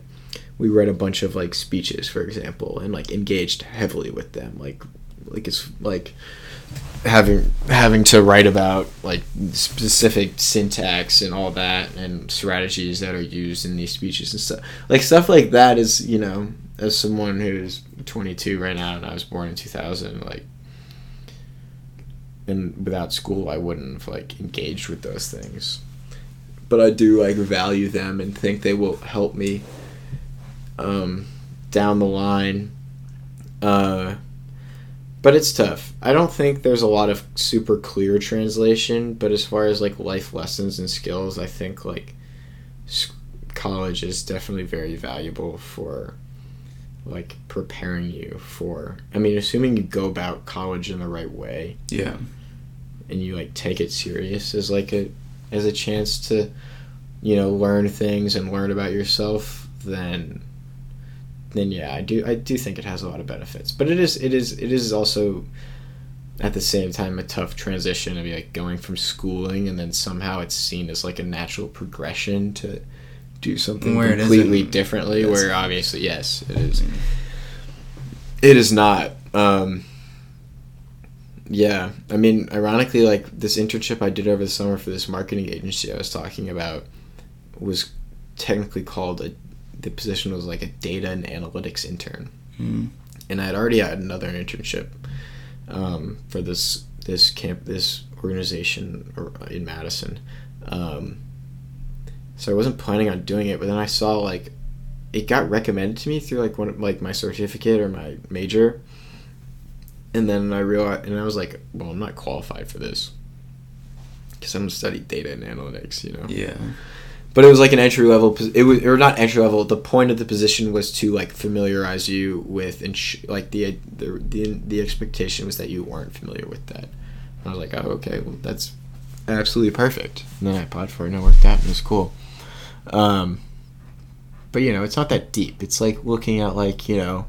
we read a bunch of like speeches for example and like engaged heavily with them like like it's like having having to write about like specific syntax and all that and strategies that are used in these speeches and stuff. Like stuff like that is you know as someone who's 22 right now and I was born in 2000 like and without school I wouldn't have like engaged with those things. But I do like value them and think they will help me um, down the line. Uh, but it's tough. I don't think there's a lot of super clear translation. But as far as like life lessons and skills, I think like college is definitely very valuable for like preparing you for. I mean, assuming you go about college in the right way Yeah. And you like take it serious as like a as a chance to you know learn things and learn about yourself then then yeah i do i do think it has a lot of benefits but it is it is it is also at the same time a tough transition to be like going from schooling and then somehow it's seen as like a natural progression to do something Where completely differently. Where obviously, yes, it is. It is not. Um, yeah, I mean, ironically, like this internship I did over the summer for this marketing agency I was talking about was technically called a. The position was like a data and analytics intern, Mm. and I had already had another internship um, for this this camp this organization in Madison. Um, so I wasn't planning on doing it, but then I saw like it got recommended to me through like one like my certificate or my major, and then I realized and I was like, well, I'm not qualified for this because I'm study data and analytics, you know. Yeah. But it was like an entry level. It was or not entry level. The point of the position was to like familiarize you with ins- like the the the the expectation was that you weren't familiar with that. And I was like, oh okay, well that's absolutely perfect. And then I applied for it and it worked out and it was cool. Um, but you know, it's not that deep. It's like looking at like you know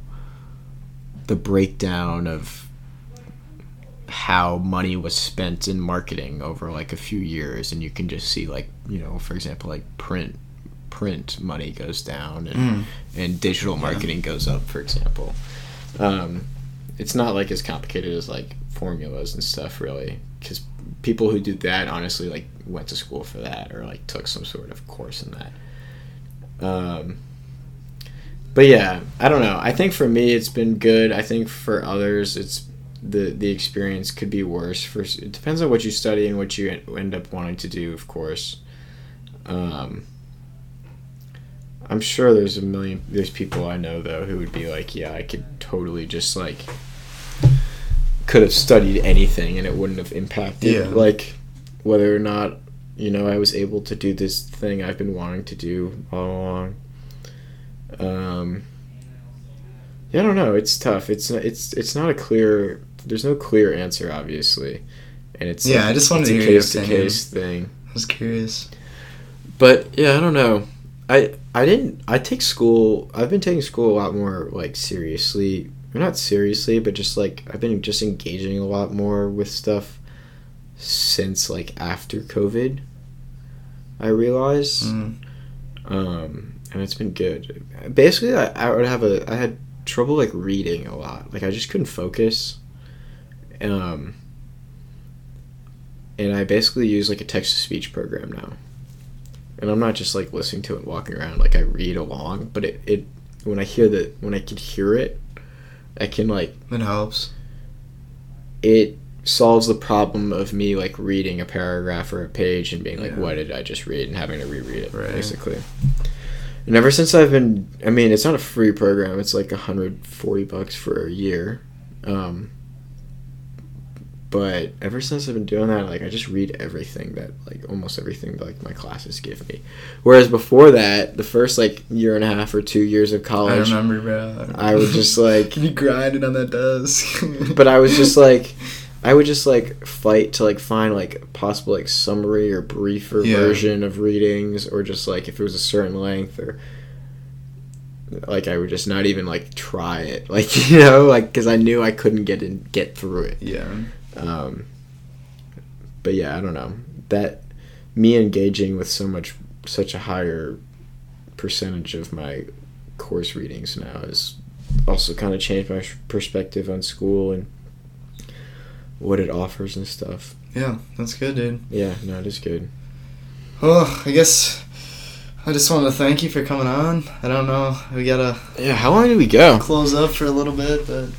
the breakdown of how money was spent in marketing over like a few years and you can just see like you know for example like print print money goes down and, Mm. and digital Yeah. marketing goes up for example um, it's not like as complicated as like formulas and stuff really because people who do that honestly like went to school for that or like took some sort of course in that um, but yeah i don't know i think for me it's been good i think for others it's the the experience could be worse for it depends on what you study and what you end up wanting to do of course um, i'm sure there's a million there's people i know though who would be like yeah i could totally just like could have studied anything and it wouldn't have impacted Yeah. like whether or not you know i was able to do this thing i've been wanting to do all along um yeah, I don't know. It's tough. It's it's it's not a clear. There's no clear answer, obviously, and it's Yeah, I just wanted to hear your case to case thing. I was curious. But yeah, I don't know. I I didn't. I take school. I've been taking school a lot more like seriously. Or not seriously, but just like I've been just engaging a lot more with stuff since like after COVID. I realize, Mm. um, and it's been good. Basically, I, I would have a I had trouble like reading a lot. Like I just couldn't focus. Um, and I basically use like a text to speech program now. And I'm not just like listening to it walking around. Like I read along, but it, it when I hear the when I can hear it, I can like It helps. it solves the problem of me like reading a paragraph or a page and being like, Yeah. what did I just read and having to reread it Right. basically. And ever since I've been, I mean, it's not a free program. It's like 140 bucks for a year. Um, but ever since I've been doing that, like I just read everything that, like almost everything that like my classes give me. Whereas before that, the first like year and a half or two years of college, I remember, bro. I would just like Can you grinding on that desk? but I was just like, I would just like fight to like find like possible like summary or briefer Yeah. version of readings, or just like if it was a certain length, or like I would just not even like try it, like you know, like because I knew I couldn't get in get through it. yeah. Um, but yeah, I don't know that me engaging with so much such a higher percentage of my course readings now has also kind of changed my perspective on school and what it offers and stuff. Yeah, that's good, dude. Yeah, no, it is good. Oh, I guess I just wanted to thank you for coming on. I don't know. We gotta Yeah, how long did we go? close up for a little bit, but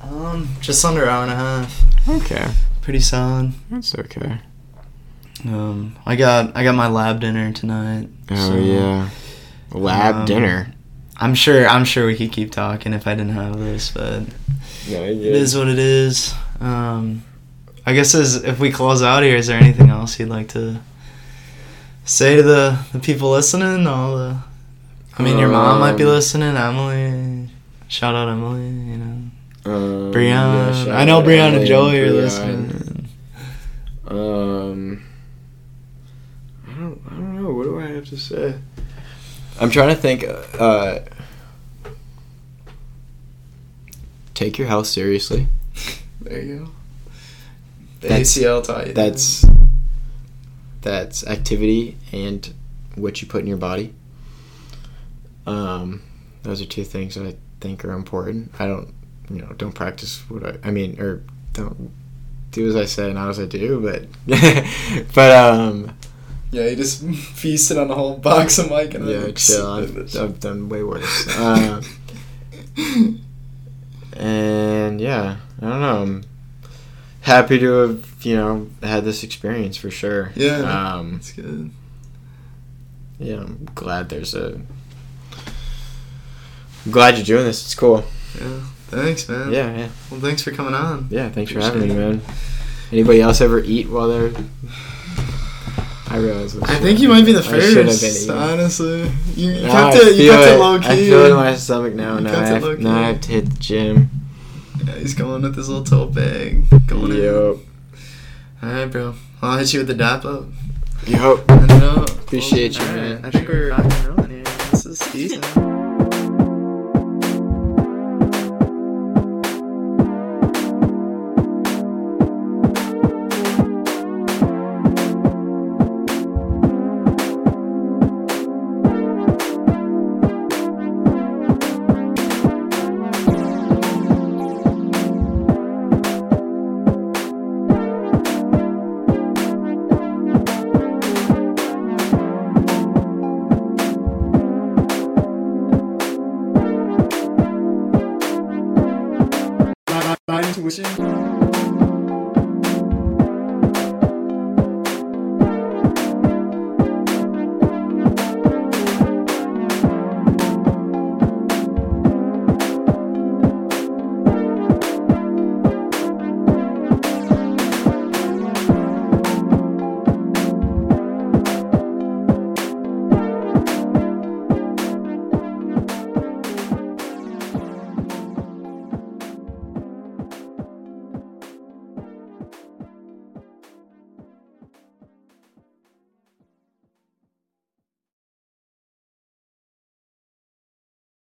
um, just under an hour and a half. Okay, Pretty solid. that's okay. Um, I got I got my lab dinner tonight. Oh so yeah, lab um, dinner. I'm sure I'm sure we could keep talking if I didn't have this, but No, it is what it is. Um, I guess as if we close out here, is there anything else you'd like to say to the, the people listening? All the, I mean, your mom might be Um, listening. Emily, shout out Emily. You know, Um, Brianna. yeah, I know Brianna and Joey and are listening. Um, I don't, I don't know. What do I have to say? I'm trying to think. Uh, take your health seriously. There you go. The That's- ACL that. that's that's activity and what you put in your body. Um, those are two things that I think are important. I don't, you know, don't practice what I, I mean, or don't do as I say, not as I do, but, but um, yeah, you just feasted on a whole box of Mike and yeah, chill. I've, I've done way worse. Uh, and yeah, I don't know. I'm happy to have, you know, had this experience for sure. Yeah. Um, That's good. yeah, I'm glad there's a. I'm glad you're doing this. It's cool. Yeah. Thanks, man. Yeah, yeah, Well, thanks for coming on. yeah. Thanks for Appreciate having me, man. Anybody else ever eat while they're? I realize. I think you might be the I should have been first. Honestly, you, you Now I it. You it it. low key. I feel it in my stomach now. You Now I, have, now I have to hit the gym. Yeah, he's going with his little tote bag. Going in. Yup. All right, bro. I'll hit you with the dap up. Uh, Appreciate you, all right, man. I think we're rocking and rolling here. This is decent.